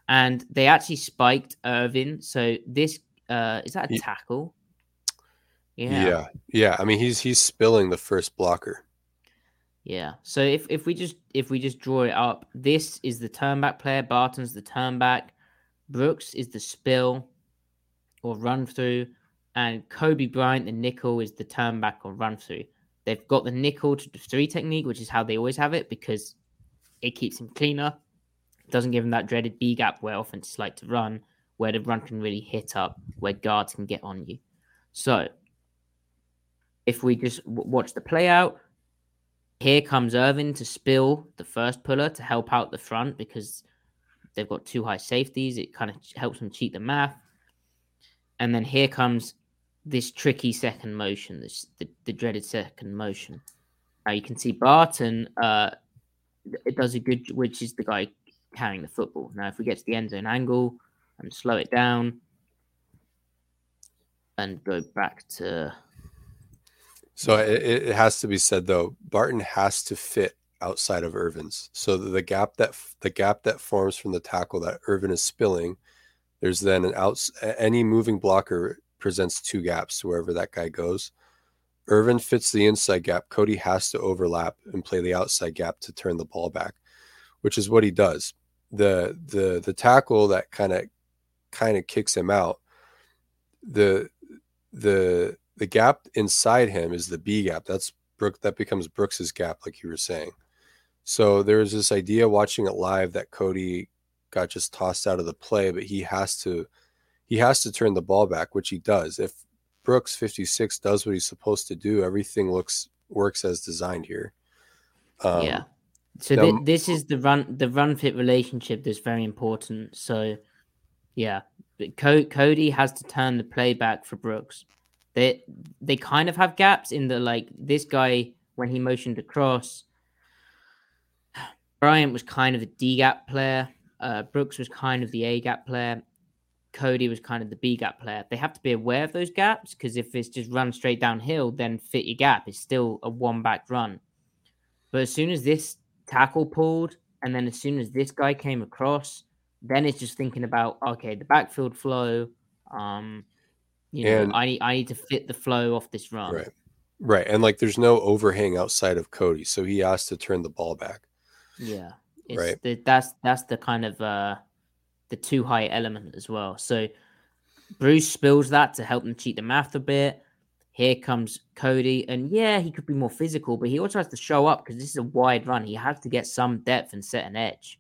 and they actually spiked Irvin. So this uh, is that a tackle? Yeah. Yeah. Yeah. I mean, he's he's spilling the first blocker. Yeah. So if, if we just if we just draw it up, this is the turnback player. Barton's the turnback. Brooks is the spill or run through, and Coby Bryant, the nickel, is the turnback or run through. They've got the nickel to the three technique, which is how they always have it because it keeps him cleaner. Doesn't give him that dreaded B gap where offenses like to run, where the run can really hit up, where guards can get on you. So if we just w- watch the play out, here comes Irvin to spill the first puller to help out the front because they've got two high safeties. It kind of helps them cheat the math. And then here comes this tricky second motion, this the, the dreaded second motion. Now you can see Barton uh, it does a good, which is the guy carrying the football. Now, if we get to the end zone angle and slow it down and go back to so it, it has to be said though, Barton has to fit outside of Irvin's. So the gap that the gap that forms from the tackle that Irvin is spilling, there's then an outs any moving blocker presents two gaps wherever that guy goes. Irvin fits the inside gap. Cody has to overlap and play the outside gap to turn the ball back, which is what he does. The the the tackle that kind of kind of kicks him out. The the the gap inside him is the B gap. That's Brook. That becomes Brooks's gap, like you were saying. So there's this idea watching it live that Cody got just tossed out of the play, but he has to he has to turn the ball back, which he does. If Brooks 56 does what he's supposed to do, everything looks works as designed here. Um, yeah. So now, th- this is the run the run fit relationship that's very important. So yeah, Co- Cody has to turn the play back for Brooks they they kind of have gaps in the like this guy when he motioned across. Bryant was kind of a D gap player. Uh, Brooks was kind of the A gap player. Cody was kind of the B gap player. They have to be aware of those gaps because if it's just run straight downhill, then fit your gap is still a one back run. But as soon as this tackle pulled And then as soon as this guy came across, then it's just thinking about okay, the backfield flow. Um, you know, And- I need I need to fit the flow off this run. Right. Right. And like there's no overhang outside of Cody. So he has to turn the ball back. Yeah. It's Right. The, that's that's the kind of uh the two high element as well. So Bruce spills that to help them cheat the math a bit. Here comes Cody, and yeah, he could be more physical, but he also has to show up because this is a wide run. He has to get some depth and set an edge.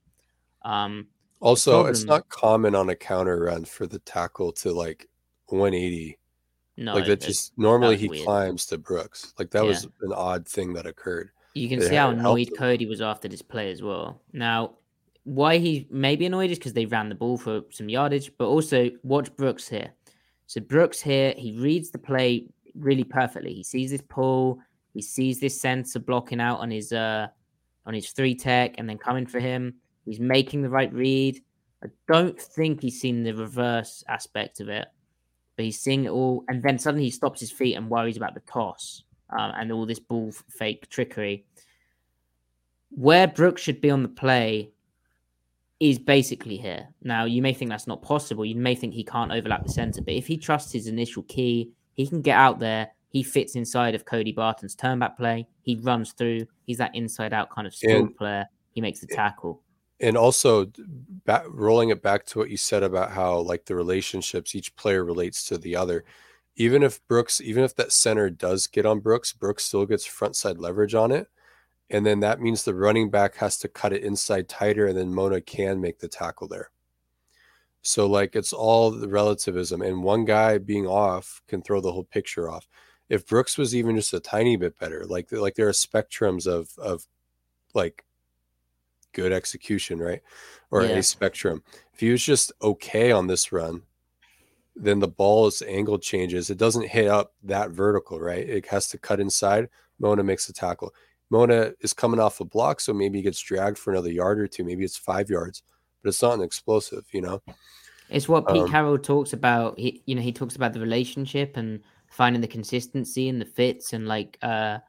Um, Also, it's not common on a counter run for the tackle to like 180. no, like that just normally was he weird. climbs to Brooks. Like that Yeah. was an odd thing that occurred. You can They see how annoyed. Cody was after this play as well. Now, why he may be annoyed is because they ran the ball for some yardage, but also watch Brooks here. So Brooks here, he reads the play really perfectly. He sees this pull, he sees this center blocking out on his uh on his three tech and then coming for him. He's making the right read. I don't think he's seen the reverse aspect of it, but he's seeing it all. And then suddenly he stops his feet and worries about the toss um, and all this ball fake trickery. Where Brooks should be on the play is basically here. Now, you may think that's not possible. You may think he can't overlap the center, but if he trusts his initial key, he can get out there. He fits inside of Cody Barton's turn back play. He runs through. He's that inside out kind of skilled And- player. He makes the tackle. And also back, rolling it back to what you said about how like the relationships each player relates to the other. Even if Brooks, even if that center does get on Brooks, Brooks still gets front side leverage on it. And then that means the running back has to cut it inside tighter, and then Mone can make the tackle there. So like it's all the relativism, and one guy being off can throw the whole picture off. If Brooks was even just a tiny bit better, like like there are spectrums of of like good execution, right? Or Yeah. a spectrum. If he was just okay on this run, then the ball's angle changes. It doesn't hit up that vertical, right? It has to cut inside. Mone makes a tackle. Mone is coming off a block, so maybe he gets dragged for another yard or two. Maybe it's five yards, but it's not an explosive, you know? It's what Pete Um, Carroll talks about. He, you know, he talks about the relationship and finding the consistency and the fits and like uh,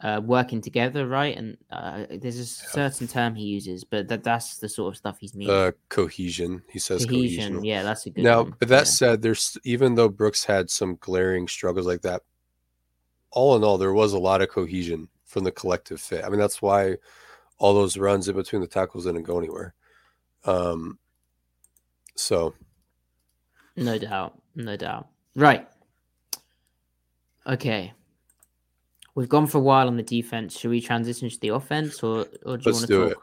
uh, working together, right? And uh, there's a certain term he uses, but that that's the sort of stuff he's meaning. Uh, cohesion. He says cohesion. cohesion. Yeah, that's a good Now, one. but that yeah. said, there's even though Brooks had some glaring struggles like that, all in all, there was a lot of cohesion from the collective fit. I mean, that's why all those runs in between the tackles didn't go anywhere. Um, so No doubt. No doubt. Right. Okay. We've gone for a while on the defense. Should we transition to the offense or, or do you Let's want to do talk? it.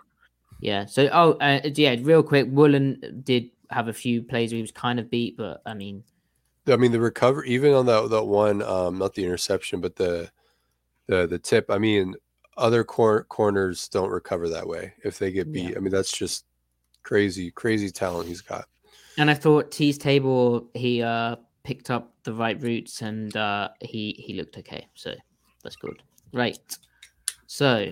Yeah. So, oh, uh, yeah, real quick. Woolen did have a few plays where he was kind of beat, but I mean, I mean, the recovery, even on that that one, um, not the interception, but the the the tip. I mean, other cor- corners don't recover that way if they get beat. Yeah. I mean, that's just crazy, crazy talent he's got. and I thought T's table, he uh picked up the right routes and uh he he looked okay. So that's good. Right. So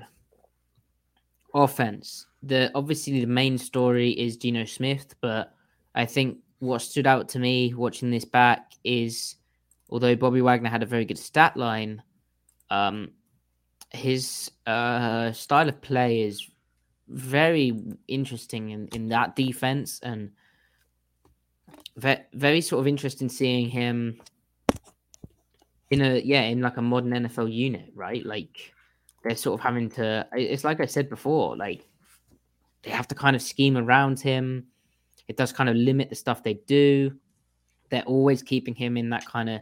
offense. The obviously the main story is Geno Smith, but I think what stood out to me watching this back is although Bobby Wagner had a very good stat line, um his uh style of play is very interesting in, in that defense and ve- very sort of interesting seeing him in a yeah in like a modern NFL unit, right? Like they're sort of having to. It's like I said before, like they have to kind of scheme around him. It does kind of limit the stuff they do. They're always keeping him in that kind of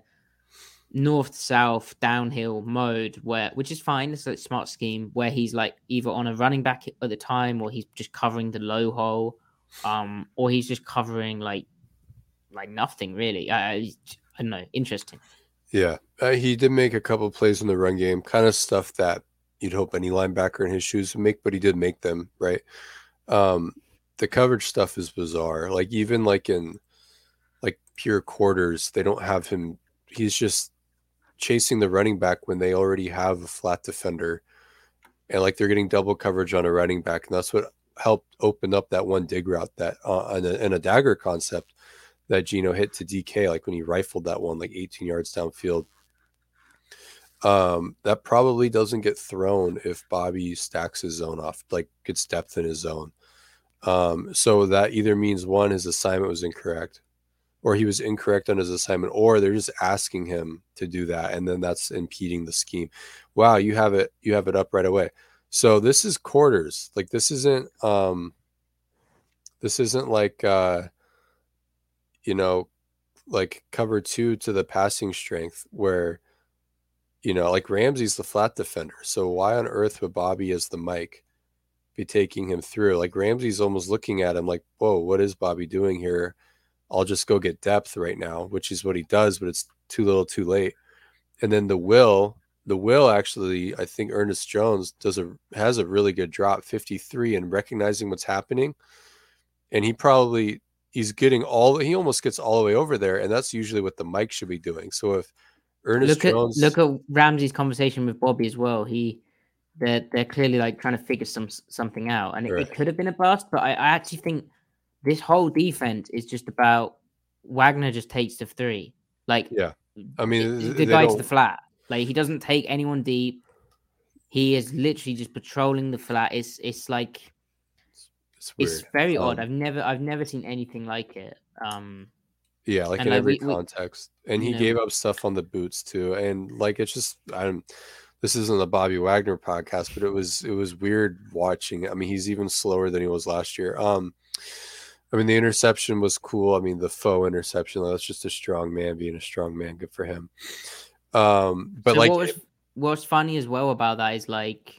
north south downhill mode where which is fine it's a smart scheme where he's like either on a running back at the time or he's just covering the low hole um or he's just covering like like nothing really i, I, I don't know interesting Yeah, uh, he did make a couple plays in the run game, kind of stuff that you'd hope any linebacker in his shoes would make, but he did make them right. Um, the coverage stuff is bizarre. Like even like in like pure quarters, they don't have him. He's just chasing the running back when they already have a flat defender, and like they're getting double coverage on a running back, and that's what helped open up that one dig route that uh, in, a, in a dagger concept that Geno hit to DK, like when he rifled that one like 18 yards downfield. Um, that probably doesn't get thrown if Bobby stacks his zone off, like gets depth in his zone. Um, so that either means one, his assignment was incorrect, or he was incorrect on his assignment, or they're just asking him to do that, and then that's impeding the scheme. Wow, you have it, you have it up right away. So this is quarters. Like this isn't um this isn't like uh you know like cover two to the passing strength where you know like Ramsey's the flat defender. So why on earth would Bobby as the Mike be taking him through? Like Ramsey's almost looking at him like, whoa, what is Bobby doing here? I'll just go get depth right now, which is what he does, but it's too little too late. And then the will the will actually, I think Ernest Jones does a has a really good drop, 53, and recognizing what's happening. And he probably he's getting all he almost gets all the way over there, and that's usually what the Mike should be doing. So if Ernest look Jones at look at Ramsey's conversation with Bobby as well. He they're they're clearly like trying to figure some something out, and it, Right. it could have been a bust. But I, I actually think this whole defense is just about Wagner just takes the three. Like Yeah. I mean, the- th- the they guy to the flat. Like he doesn't take anyone deep. He is literally just patrolling the flat. It's it's like it's weird. it's very odd. Um, I've never I've never seen anything like it. Um, Yeah, like in every we- context. And he know- gave up stuff on the boots too. And like it's just I'm this isn't a Bobby Wagner podcast, but it was it was weird watching. I mean, he's even slower than he was last year. Um I mean the interception was cool. I mean the faux interception, that's just a strong man being a strong man. Good for him. Um but so like what was what's funny as well about that is like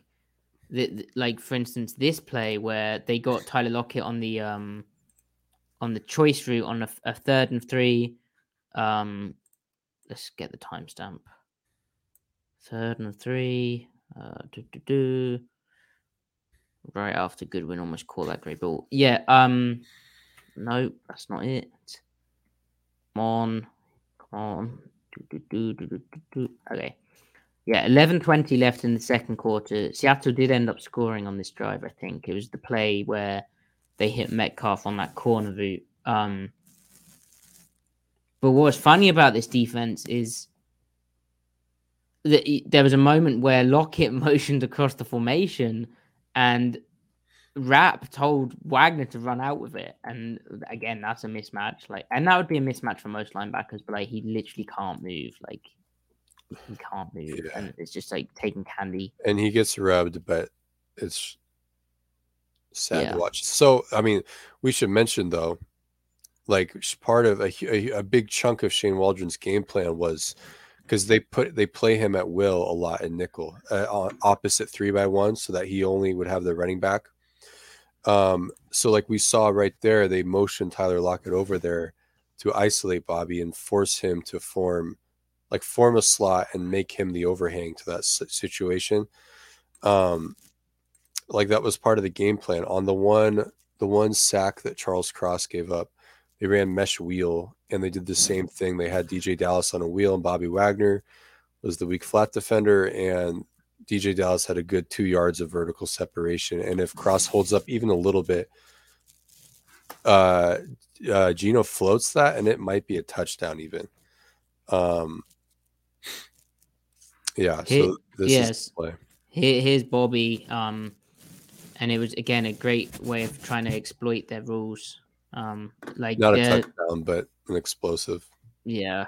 the, the- like for instance this play where they got Tyler Lockett on the um on the choice route on a, a third and three. Um let's get the timestamp. Third and three uh do, do, do. right after Goodwin almost caught that great ball. Yeah um no that's not it. Come on come on. Do, do, do, do, do, do, okay yeah, eleven twenty left in the second quarter. Seattle did end up scoring on this drive. I think it was the play where they hit Metcalf on that corner route. Um, but what's funny about this defense is that there was a moment where Lockett motioned across the formation, and Rapp told Wagner to run out with it. And again, that's a mismatch. Like, and that would be a mismatch for most linebackers. But like, he literally can't move. Like, he can't move, Yeah. and it's just like taking candy. and he gets rubbed, but it's sad Yeah. to watch. So, I mean, we should mention though, like part of a, a, a big chunk of Shane Waldron's game plan was because they put they play him at will a lot in nickel, uh, on opposite three by one, so that he only would have the running back. Um, so like we saw right there, they motioned Tyler Lockett over there to isolate Bobby and force him to form like form a slot and make him the overhang to that situation. Um, like that was part of the game plan. On the one, the one sack that Charles Cross gave up, they ran mesh wheel and they did the same thing. They had DJ Dallas on a wheel and Bobby Wagner was the weak flat defender and DJ Dallas had a good two yards of vertical separation. And if Cross holds up even a little bit, uh, uh, Geno floats that and it might be a touchdown even. Um, yeah. He- So this is yes. the play. Here, here's Bobby. Um, and it was again a great way of trying to exploit their rules. Um, like Not a touchdown, but an explosive. Yeah.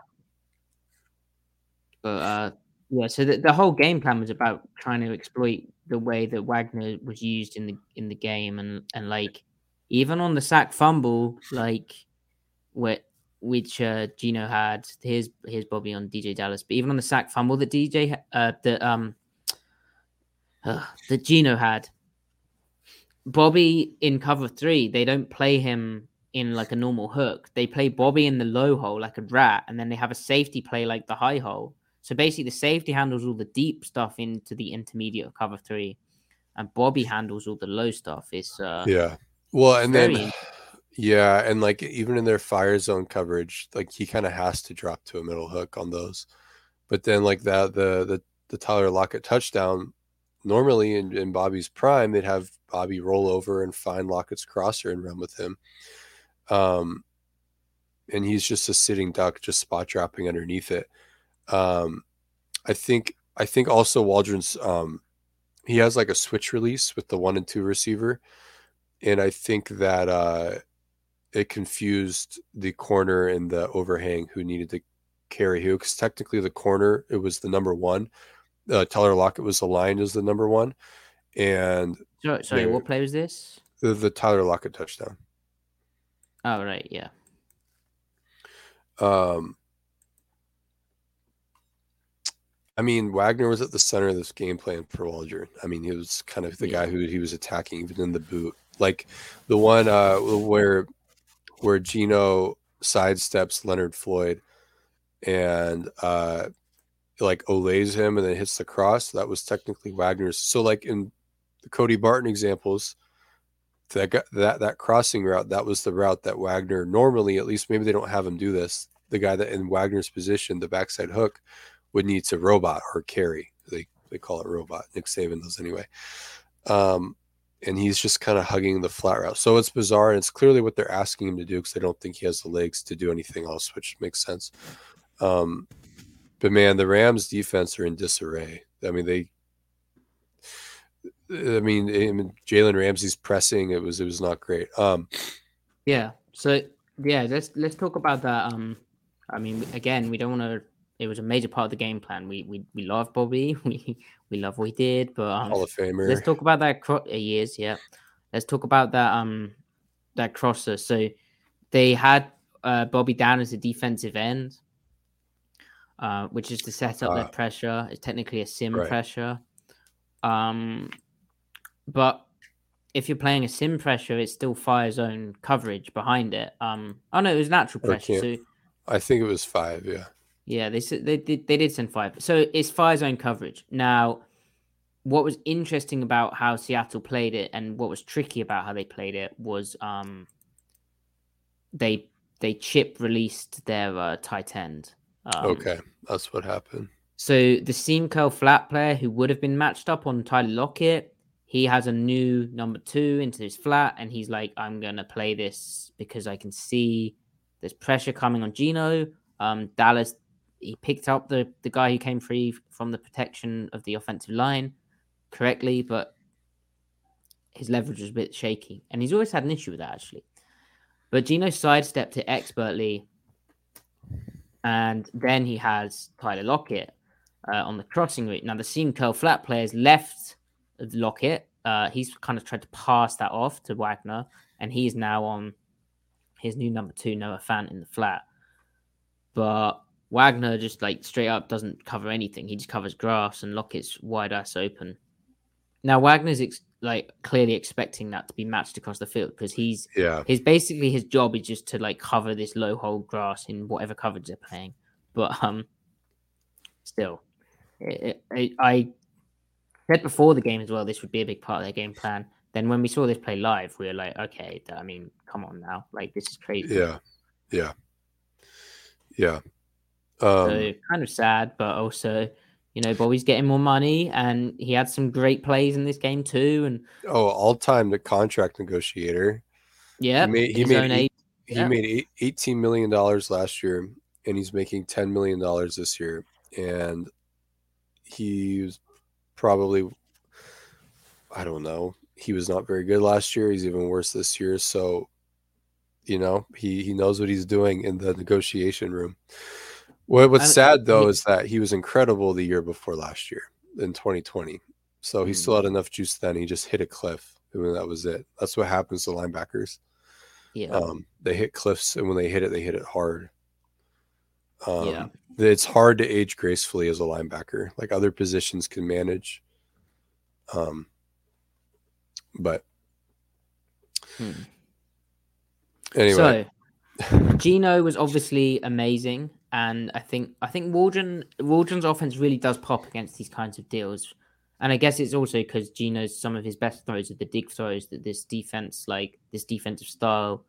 But uh yeah, so the, the whole game plan was about trying to exploit the way that Wagner was used in the in the game and and like even on the sack fumble, like where which uh Geno had, here's here's Bobby on DJ Dallas, but even on the sack fumble that DJ uh the um uh, that Geno had, Bobby in cover three, they don't play him in like a normal hook. They play Bobby in the low hole like a rat, and then they have a safety play like the high hole. So basically, the safety handles all the deep stuff into the intermediate cover three, and Bobby handles all the low stuff. It's uh, Yeah. Well, and then yeah, and like even in their fire zone coverage, like he kind of has to drop to a middle hook on those. But then like that the the the Tyler Lockett touchdown, normally in, in Bobby's prime, they'd have Bobby roll over and find Lockett's crosser and run with him. Um and he's just a sitting duck, just spot dropping underneath it. Um I think I think also Waldron's um, he has like a switch release with the one and two receiver, and I think that uh, it confused the corner and the overhang who needed to carry who because technically the corner it was the number one. Uh, Tyler Lockett was aligned as the number one, and sorry, sorry what play was this? The, the Tyler Lockett touchdown. Oh right, yeah. Um, I mean, Wagner was at the center of this game plan for Waldron. I mean, he was kind of the yeah. guy who he was attacking even in the boot. Like the one uh, where where Geno sidesteps Leonard Floyd and uh, like olays him and then hits the cross. That was technically Wagner's. So like in the Cody Barton examples, that that that crossing route that was the route that Wagner normally at least maybe they don't have him do this. The guy that in Wagner's position, the backside hook, would need to robot or carry. They they call it robot. Nick Saban does anyway. Um, and he's just kind of hugging the flat route. So it's bizarre, and it's clearly what they're asking him to do because they don't think he has the legs to do anything else, which makes sense. Um, but man, the Rams' defense are in disarray. I mean, they. I mean, Jalen Ramsey's pressing. It was it was not great. Um, yeah. So yeah, let's let's talk about that. Um, I mean, again, we don't want to it was a major part of the game plan. We we we love Bobby. We we love what he did. But um, Hall of Famer. Let's talk about that. Cro- uh, years, yeah. Let's talk about that. Um, that crosser. So they had uh, Bobby down as a defensive end, uh, which is to set up uh, their pressure. It's technically a sim right. pressure. Um, but if you're playing a sim pressure, it's still fire zone coverage behind it. Um, oh no, it was natural pressure. So I think it was five. Yeah. Yeah, they they did they did send five. So it's fire zone coverage. Now, what was interesting about how Seattle played it, and what was tricky about how they played it, was um they they chip released their uh, tight end. Um, okay, that's what happened. So the seam curl flat player who would have been matched up on Tyler Lockett, he has a new number two into his flat, and he's like, I'm gonna play this because I can see there's pressure coming on Geno." Um, Dallas he picked up the the guy who came free from the protection of the offensive line correctly, but his leverage was a bit shaky, and he's always had an issue with that actually. But Geno sidestepped it expertly, and then he has Tyler Lockett uh, on the crossing route. Now the seam curl flat players left Lockett. Uh, he's kind of tried to pass that off to Wagner, and he's now on his new number two, Noah Fant, in the flat. But Wagner just like straight up doesn't cover anything. He just covers grass and Lockett's wide ass open. Now Wagner's ex- like clearly expecting that to be matched across the field because he's yeah. His basically his job is just to like cover this low hole grass in whatever coverage they're playing. But um, still, it, it, I said before the game as well. This would be a big part of their game plan. Then when we saw this play live, we were like, okay, I mean, come on now, like this is crazy. Yeah, yeah, yeah. Um, so kind of sad, but also, you know, Bobby's getting more money, and he had some great plays in this game too. And oh, all time the contract negotiator. Yeah, he made he made, eight, he yeah. made eight, eighteen million dollars last year, and he's making ten million dollars this year, and he's probably, I don't know, he was not very good last year. He's even worse this year. So, you know, he he knows what he's doing in the negotiation room. What, what's sad though is that he was incredible the year before last year in 2020. So he still had mm-hmm. enough juice then. He just hit a cliff. I mean, that was it. That's what happens to linebackers. Yeah. Um, they hit cliffs, and when they hit it, they hit it hard. Um, yeah. It's hard to age gracefully as a linebacker. Like other positions can manage. Um, but hmm. anyway. So, Geno was obviously amazing and I think I think Waldron Waldron's offense really does pop against these kinds of deals. And I guess it's also because Geno's some of his best throws are the dig throws that this defense, like this defensive style,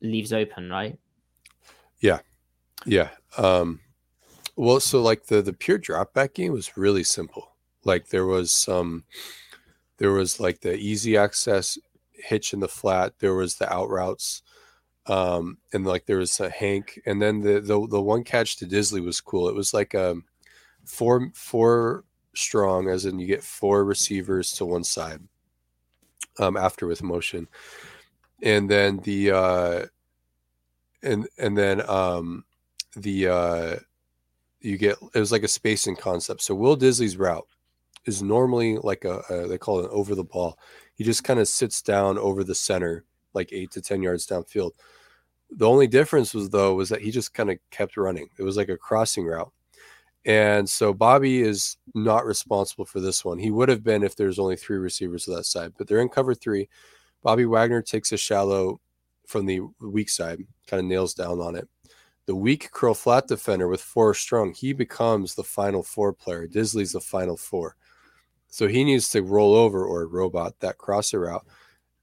leaves open, right? Yeah, yeah. Um, well, so like the the pure drop back game was really simple. Like there was some, there was like the easy access hitch in the flat. There was the out routes um, and like there was a Hank, and then the the the one catch to Dissly was cool. It was like a four four strong, as in you get four receivers to one side um, after with motion, and then the uh, and and then um, the uh, you get it was like a spacing concept. So Will Dissly's route is normally like a, a they call it an over the ball. He just kind of sits down over the center, like eight to ten yards downfield. The only difference was though was that he just kind of kept running. It was like a crossing route. And so Bobby is not responsible for this one. He would have been if there's only three receivers to that side, but they're in cover three. Bobby Wagner takes a shallow from the weak side, kind of nails down on it. The weak curl flat defender with four strong, he becomes the final four player. Dissly's the final four. So he needs to roll over or robot that crosser route.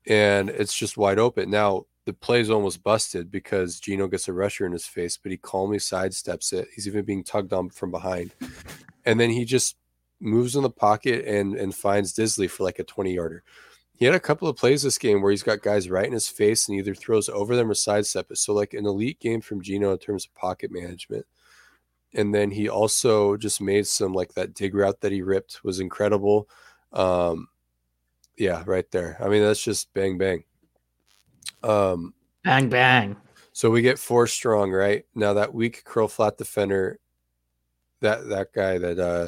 And it's just wide open. Now, the play is almost busted because Geno gets a rusher in his face, but he calmly sidesteps it. He's even being tugged on from behind. And then he just moves in the pocket and and finds Dissly for like a 20 yarder. He had a couple of plays this game where he's got guys right in his face and either throws over them or sidestep it. So like an elite game from Geno in terms of pocket management. And then he also just made some like that dig route that he ripped was incredible. Um yeah, right there. I mean, that's just bang bang. Um, bang bang. So we get four strong, right? Now that weak curl flat defender, that that guy that uh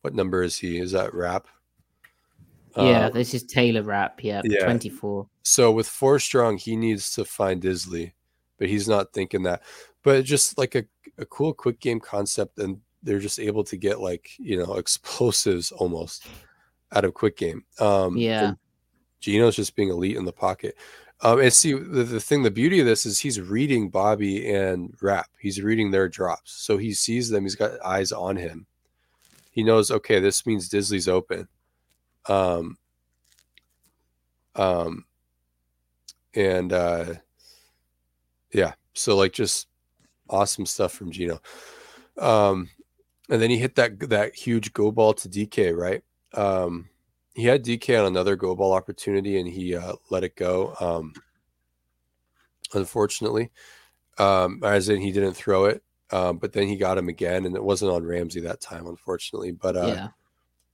what number is he? Is that Rapp? Yeah, um, this is Taylor Rapp, yeah, yeah, 24. So with four strong, he needs to find Dissly, but he's not thinking that. But just like a, a cool quick game concept, and they're just able to get like, you know, explosives almost out of quick game. Um yeah. Geno's just being elite in the pocket. Um, and see the, the thing, the beauty of this is he's reading Bobby and Rapp. He's reading their drops, so he sees them. He's got eyes on him. He knows, okay, this means Dissly's open. Um, um, and uh, yeah, so like just awesome stuff from Geno. Um, and then he hit that that huge go ball to DK, right? Um, he had DK on another go ball opportunity and he uh, let it go. Um, unfortunately, um, as in he didn't throw it, um, but then he got him again, and it wasn't on Ramsey that time, unfortunately. But uh,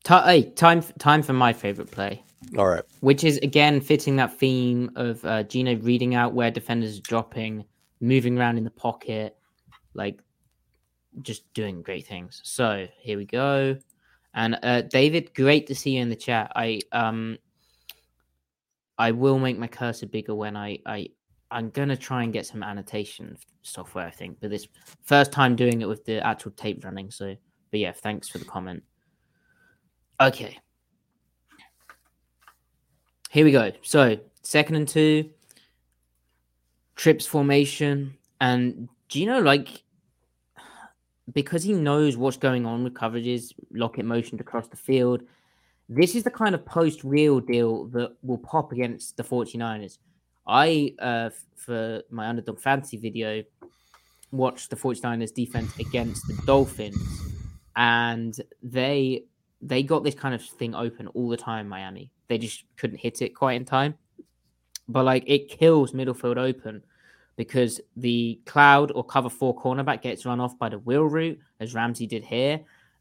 yeah, hey, time time for my favorite play. All right, which is again fitting that theme of uh, Geno reading out where defenders are dropping, moving around in the pocket, like just doing great things. So here we go. And uh, David, great to see you in the chat. I um, I will make my cursor bigger when I I I'm gonna try and get some annotation software. I think, but this first time doing it with the actual tape running. So, but yeah, thanks for the comment. Okay, here we go. So second and two, trips formation, and do you know like because he knows what's going on with coverages, Lockett motioned across the field. This is the kind of post real deal that will pop against the 49ers. I, uh, for my underdog fantasy video, watched the 49ers defense against the Dolphins, and they they got this kind of thing open all the time. Miami, they just couldn't hit it quite in time, but like it kills middle field open because the cloud or cover four cornerback gets run off by the wheel route, as Ramsey did here.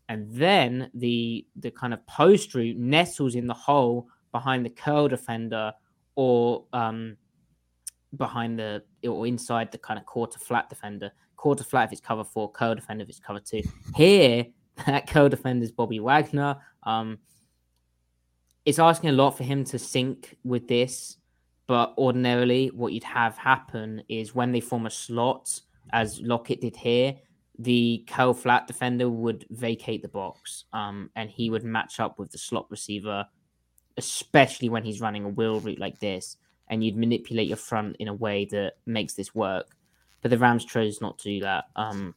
And then the the kind of post route nestles in the hole behind the curl defender or um, behind the or inside the kind of quarter flat defender. Quarter flat if it's cover four, curl defender if it's cover two. Here, that curl defender is Bobby Wagner. Um, it's asking a lot for him to sync with this but ordinarily, what you'd have happen is when they form a slot, as Lockett did here, the curl flat defender would vacate the box um, and he would match up with the slot receiver, especially when he's running a wheel route like this. And you'd manipulate your front in a way that makes this work. But the Rams chose not to do that. Um,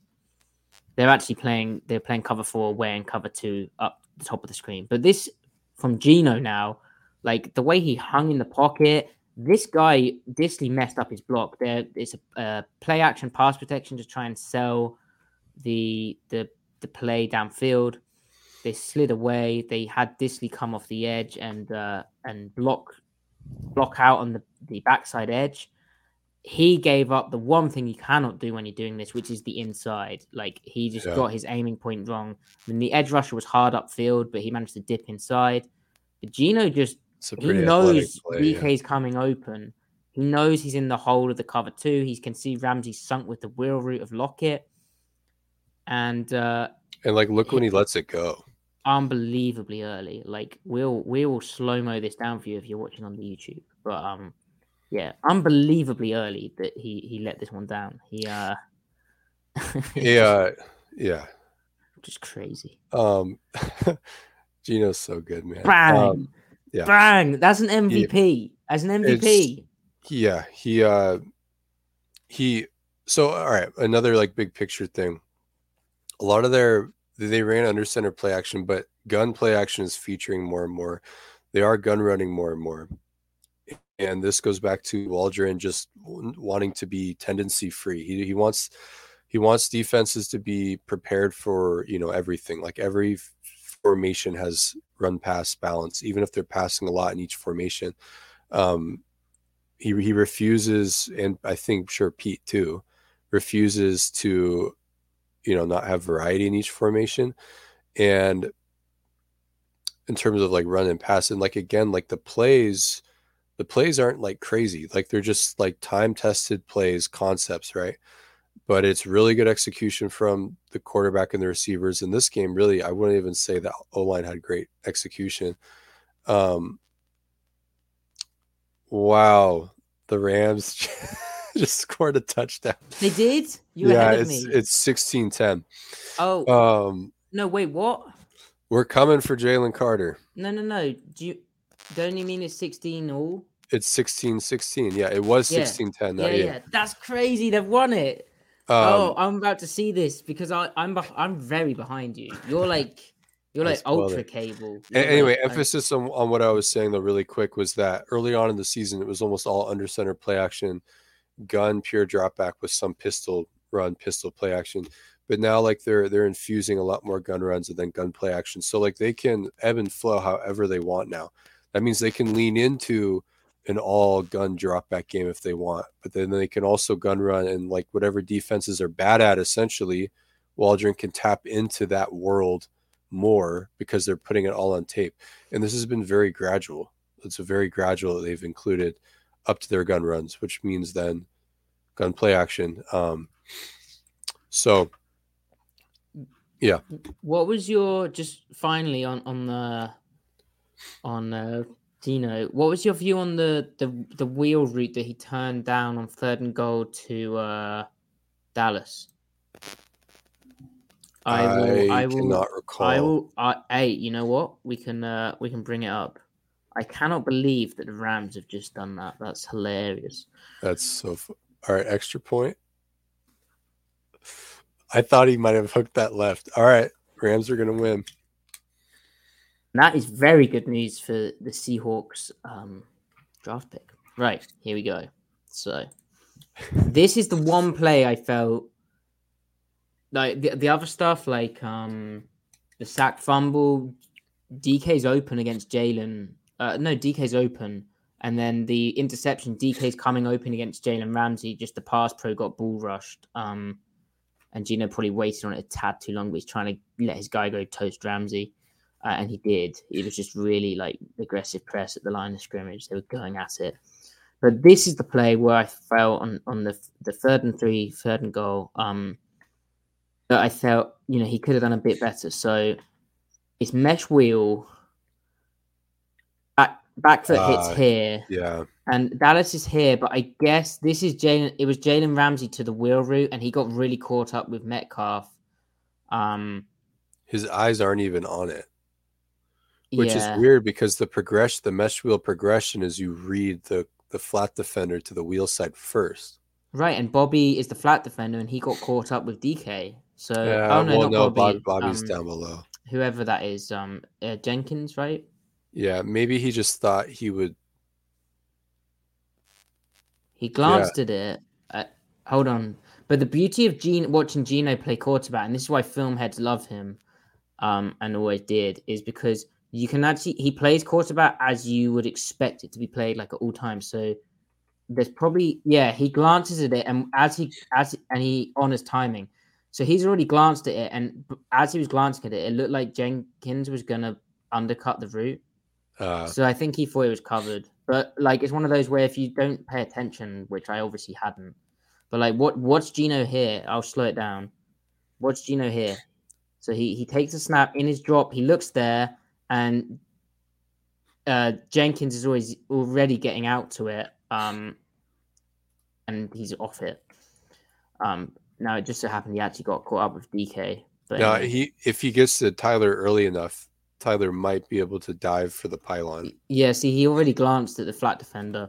they're actually playing, they're playing cover four away and cover two up the top of the screen. But this from Geno now, like the way he hung in the pocket, this guy Dissly messed up his block. There is a, a, play action pass protection to try and sell the the the play downfield. They slid away. They had Dissly come off the edge and uh, and block block out on the, the backside edge. he gave up the one thing you cannot do when you're doing this, which is the inside. Like he just Yeah. got his aiming point wrong. I mean, the edge rusher was hard upfield, but he managed to dip inside. But Geno just It's a he pretty athletic knows play, yeah. Coming open. He knows he's in the hole of the cover two. He can see Ramsey sunk with the wheel route of Lockett. And uh And like, look when he lets it go. unbelievably early. Like we'll we will slow mo this down for you if you're watching on the YouTube. But um yeah, unbelievably early that he he let this one down. He uh Yeah, yeah. just crazy. Um, Geno's so good, man. Bang. Um, yeah. Bang. That's an MVP. As an MVP. yeah, he uh, he. So all right, another like big picture thing. A lot of their they ran under center play action, but gun play action is featuring more and more. They are gun running more and more. And this goes back to Waldron just wanting to be tendency free. He, he wants he wants defenses to be prepared for you know everything. Like every formation has run pass balance, even if they're passing a lot in each formation. Um, he he refuses, and I think sure Pete too refuses to you know not have variety in each formation, and in terms of like run and pass, and like again like the plays. The plays aren't like crazy, like they're just like time tested plays, concepts, right? But it's really good execution from the quarterback and the receivers in this game. Really, I wouldn't even say that O line had great execution. Um, wow, the Rams just scored a touchdown. They did? You yeah, ahead of it's me. it's sixteen ten. oh Um, no, wait, what? we're coming for Jalen Carter. No, no, no. Do you don't you mean it's 16 all? It's 16 16. Yeah, it was Yeah. 16 10. Yeah, yeah, That's crazy. They've won it. Um, oh, I'm about to see this because I, I'm beh- I'm very behind you. You're like you're like ultra cable. You're Anyway, like- emphasis on, on what I was saying though, really quick, was that early on in the season, it was almost all under center play action, gun, pure drop back with some pistol run, pistol play action. But now, like they're they're infusing a lot more gun runs and then gun play action. So like they can ebb and flow however they want now. That means they can lean into an all gun drop back game if they want, but then they can also gun run and like whatever defenses are bad at. Essentially, Waldron can tap into that world more because they're putting it all on tape. And this has been very gradual. It's a very gradual they've included up to their gun runs, which means then gun play action. Um, so yeah. What was your just finally on on the on uh, Geno? What was your view on the the the wheel route that he turned down on third and goal to uh, Dallas? I, cannot recall. I will. I, hey, you know what? We can. Uh, we can bring it up. I cannot believe that the Rams have just done that. That's hilarious. That's so. F- all right, extra point. I thought he might have hooked that left. All right, Rams are going to win. And that is very good news for the Seahawks um, draft pick. Right, here we go. So, this is the one play I felt like the, the other stuff, like um, the sack fumble, DK's open against Jalen. Uh, no, DK's open. And then the interception, DK's coming open against Jalen Ramsey. Just the pass pro got ball rushed. Um, and Geno probably waited on it a tad too long, but he's trying to let his guy go toast Ramsey uh, and he did. It was just really like aggressive press at the line of scrimmage. They were going at it. But this is the play where I felt on, on the the third and three, third and goal. Um, that I felt you know he could have done a bit better. So it's mesh wheel. Back back foot hits Ah, here, Yeah, and Dallas is here. But I guess this is Jalen. It was Jalen Ramsey to the wheel route, and he got really caught up with Metcalf. Um, his eyes aren't even on it. Which yeah. is weird because the progression the mesh wheel progression is you read the the flat defender to the wheel side first Right, and Bobby is the flat defender, and he got caught up with DK. So, yeah oh no, well no Bobby. Bob, bobby's um, down below Whoever that is, um, uh, Jenkins, right? yeah maybe he just thought he would He glanced at it. Uh, hold on, but the beauty of Gene watching Geno play quarterback, and this is why film heads love him, um, and always did, is because you can actually he plays quarterback as you would expect it to be played, like at all times. So there's probably yeah he glances at it and as he as and he honors timing. So he's already glanced at it and as he was glancing at it it looked like jenkins was gonna undercut the route. Uh, so i think he thought it was covered. But like it's one of those where if you don't pay attention which i obviously hadn't but like what what's Geno here? I'll slow it down. What's Geno here? So he he takes a snap in his drop. He looks there and uh jenkins is always already getting out to it um, and he's off it. Um, now it just so happened he actually got caught up with DK. But anyway. he if he gets to Tyler early enough, Tyler might be able to dive for the pylon. yeah, see, he already glanced at the flat defender.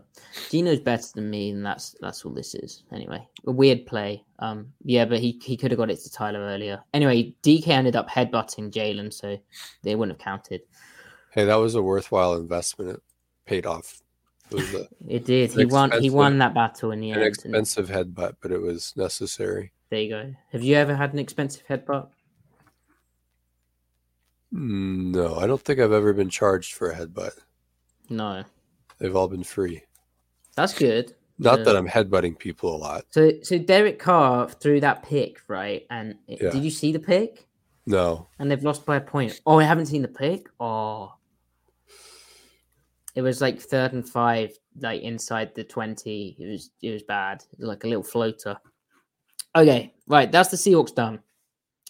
Geno's better than me, and that's that's all this is. Anyway, a weird play. Um, yeah, but he he could have got it to Tyler earlier. Anyway, DK ended up headbutting Jalen, so they wouldn't have counted. Hey, that was a worthwhile investment. It paid off. It a, It did. He won. He won that battle in the an end. and expensive headbutt, but it was necessary. There you go. Have you ever had an expensive headbutt? Mm, No, I don't think I've ever been charged for a headbutt. No. They've all been free. That's good. Not Yeah. that I'm headbutting people a lot. So, so Derek Carr threw that pick, right? And it- Yeah. did you see the pick? No. And they've lost by a point. Oh, I haven't seen the pick. Oh, it was like third and five, like inside the twenty. It was it was bad. It was like a little floater. Okay, right. That's the Seahawks done.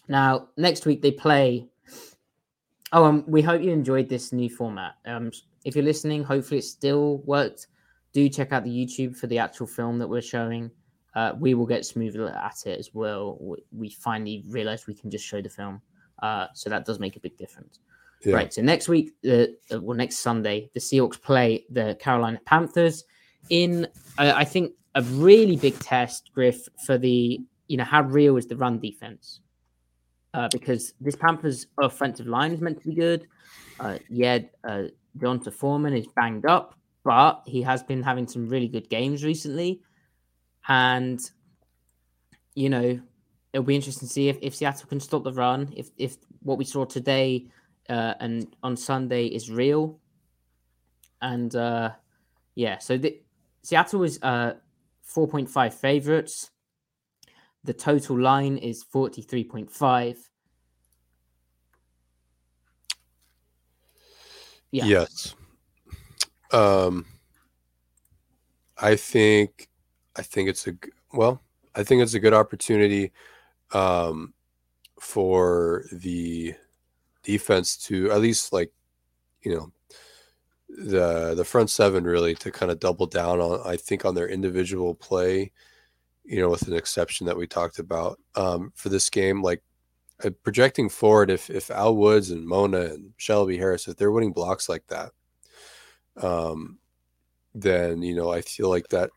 Now next week they play. Oh, um, we hope you enjoyed this new format. Um, if you're listening, hopefully it still worked. Do check out the YouTube for the actual film that we're showing. Uh, we will get smoother at it as well. We, finally realized we can just show the film, uh, so that does make a big difference. Yeah. Right. So next week, uh, uh, well, next Sunday, the Seahawks play the Carolina Panthers in, uh, I think, a really big test, Griff, for the, you know, how real is the run defense? Uh, because this Panthers offensive line is meant to be good. Uh, yeah, uh, D'Onta Foreman is banged up, but he has been having some really good games recently. And, you know, it'll be interesting to see if, if Seattle can stop the run, if, if what we saw today uh, and on Sunday is real. And uh, yeah, so the, Seattle is uh, 4.5 favorites. The total line is 43.5. Yeah. Yes. Um, I think, I think it's a well. I think it's a good opportunity um, for the defense to at least like, you know, the the front seven really to kind of double down on. I think on their individual play, you know, with an exception that we talked about um, for this game, like uh, projecting forward, if if Al Woods and Mone and Shelby Harris, if they're winning blocks like that, um, then you know I feel like that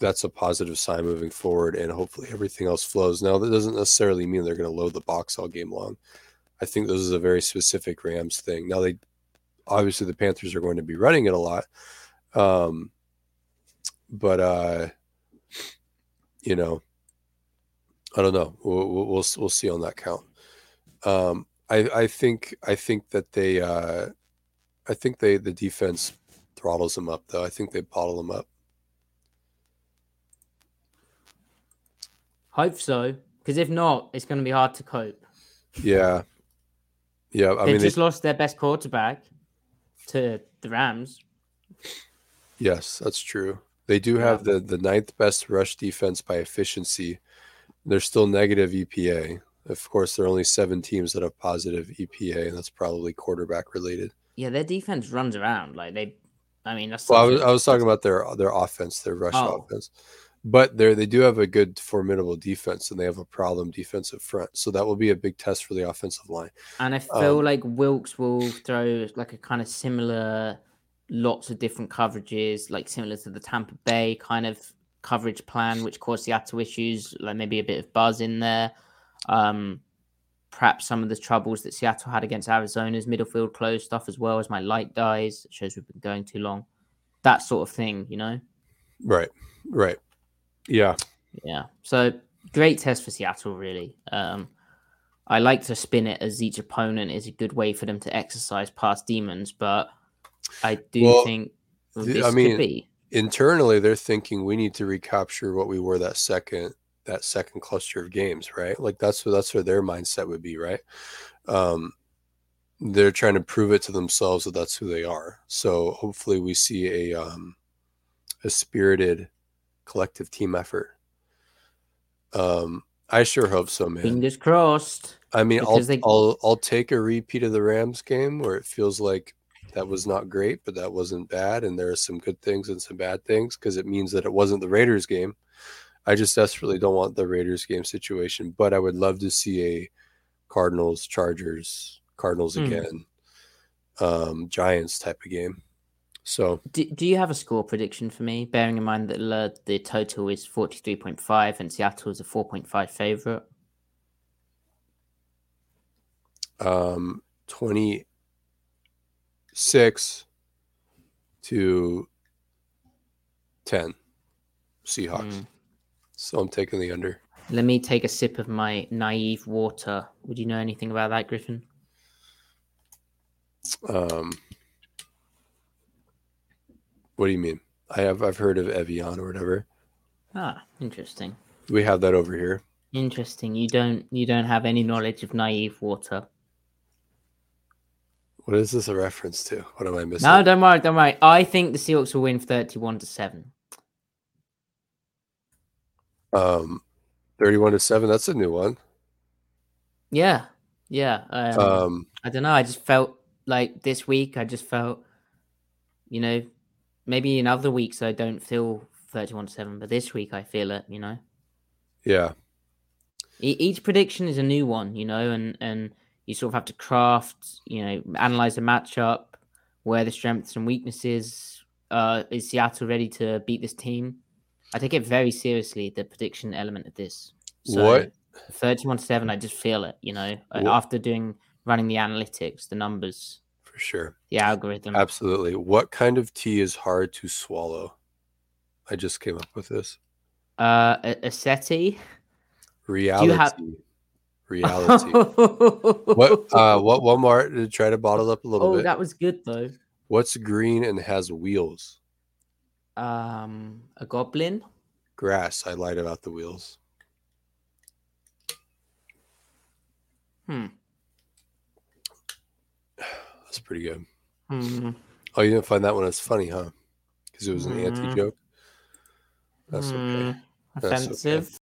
that's a positive sign moving forward, and hopefully everything else flows. Now that doesn't necessarily mean they're going to load the box all game long. I think this is a very specific Rams thing. Now they obviously the Panthers are going to be running it a lot, um, but uh, you know I don't know. We'll, we'll we'll we'll see on that count. Um, I I think I think that they uh, I think they the defense throttles them up though. I think they bottle them up. Hope so. Because if not, it's going to be hard to cope. Yeah, yeah. I They've mean, they, just lost their best quarterback to the Rams. yes, that's true. They do have the the ninth best rush defense by efficiency. They're still negative EPA. Of course, there are only seven teams that have positive EPA, and that's probably quarterback related. Yeah, their defense runs around. Like they, I mean, that's. Well, I was, I was talking about their their offense, their rush Oh. offense. But they they do have a good formidable defense, and they have a problem defensive front. So that will be a big test for the offensive line. And I feel Um, like Wilks will throw like a kind of similar, lots of different coverages, like similar to the Tampa Bay kind of coverage plan, which caused Seattle issues, like maybe a bit of buzz in there. Um, perhaps some of the troubles that Seattle had against Arizona's middle field close stuff as well as my light dies. It shows we've been going too long. That sort of thing, you know? Right, right, yeah, Yeah. So great test for Seattle, really. Um, I like to spin it as each opponent is a good way for them to exercise past demons, but I do Well, think this I mean, could be. internally they're thinking we need to recapture what we were that second that second cluster of games, right? Like that's what that's where their mindset would be, right? Um, they're trying to prove it to themselves that that's who they are. So hopefully we see a um, a spirited collective team effort. Um, I sure hope so, man. Fingers crossed. I mean, I'll, they- I'll I'll take a repeat of the Rams game where it feels like that was not great, but that wasn't bad, and there are some good things and some bad things because it means that it wasn't the Raiders game. I just desperately don't want the Raiders game situation, but I would love to see a Cardinals Chargers Cardinals Hmm. again, um, Giants type of game. So Do, do you have a score prediction for me? Bearing in mind that the, the total is 43.5 and Seattle is a 4.5 favorite. um, 26 to 10 Seahawks. Mm. So I'm taking the under. Let me take a sip of my naive water. Would you know anything about that, Griffin? Um, what do you mean? I have I've heard of Evian or whatever. Ah, interesting. We have that over here. Interesting. You don't you don't have any knowledge of naive water. What is this a reference to? What am I missing? No, don't worry, don't worry. I think the Seahawks will win 31 to 7. Um, 31 to 7. That's a new one. Yeah. Yeah. Um, Um, I don't know. I just felt like this week, I just felt, you know, maybe in other weeks I don't feel 31 to 7, but this week I feel it, you know. yeah. E- each prediction is a new one, you know, and and you sort of have to craft, you know, analyze the matchup, where the strengths and weaknesses. Uh, is Seattle ready to beat this team? I take it very seriously the prediction element of this. What- Thirty-one-seven. I just feel it, you know, What- after doing running the analytics, the numbers, For sure. the algorithm. Absolutely. What kind of tea is hard to swallow? I just came up with this. Uh, a, a SETI. Reality. Reality. what uh what one more to try to bottle up a little bit? oh, bit. that was good though. What's green and has wheels? Um, a goblin. Grass. I lied about the wheels. Hmm. That's pretty good. Hmm. Oh, you didn't find that one as funny, huh? Because it was an Mm. anti joke. That's okay. Hmm. That's okay. Offensive.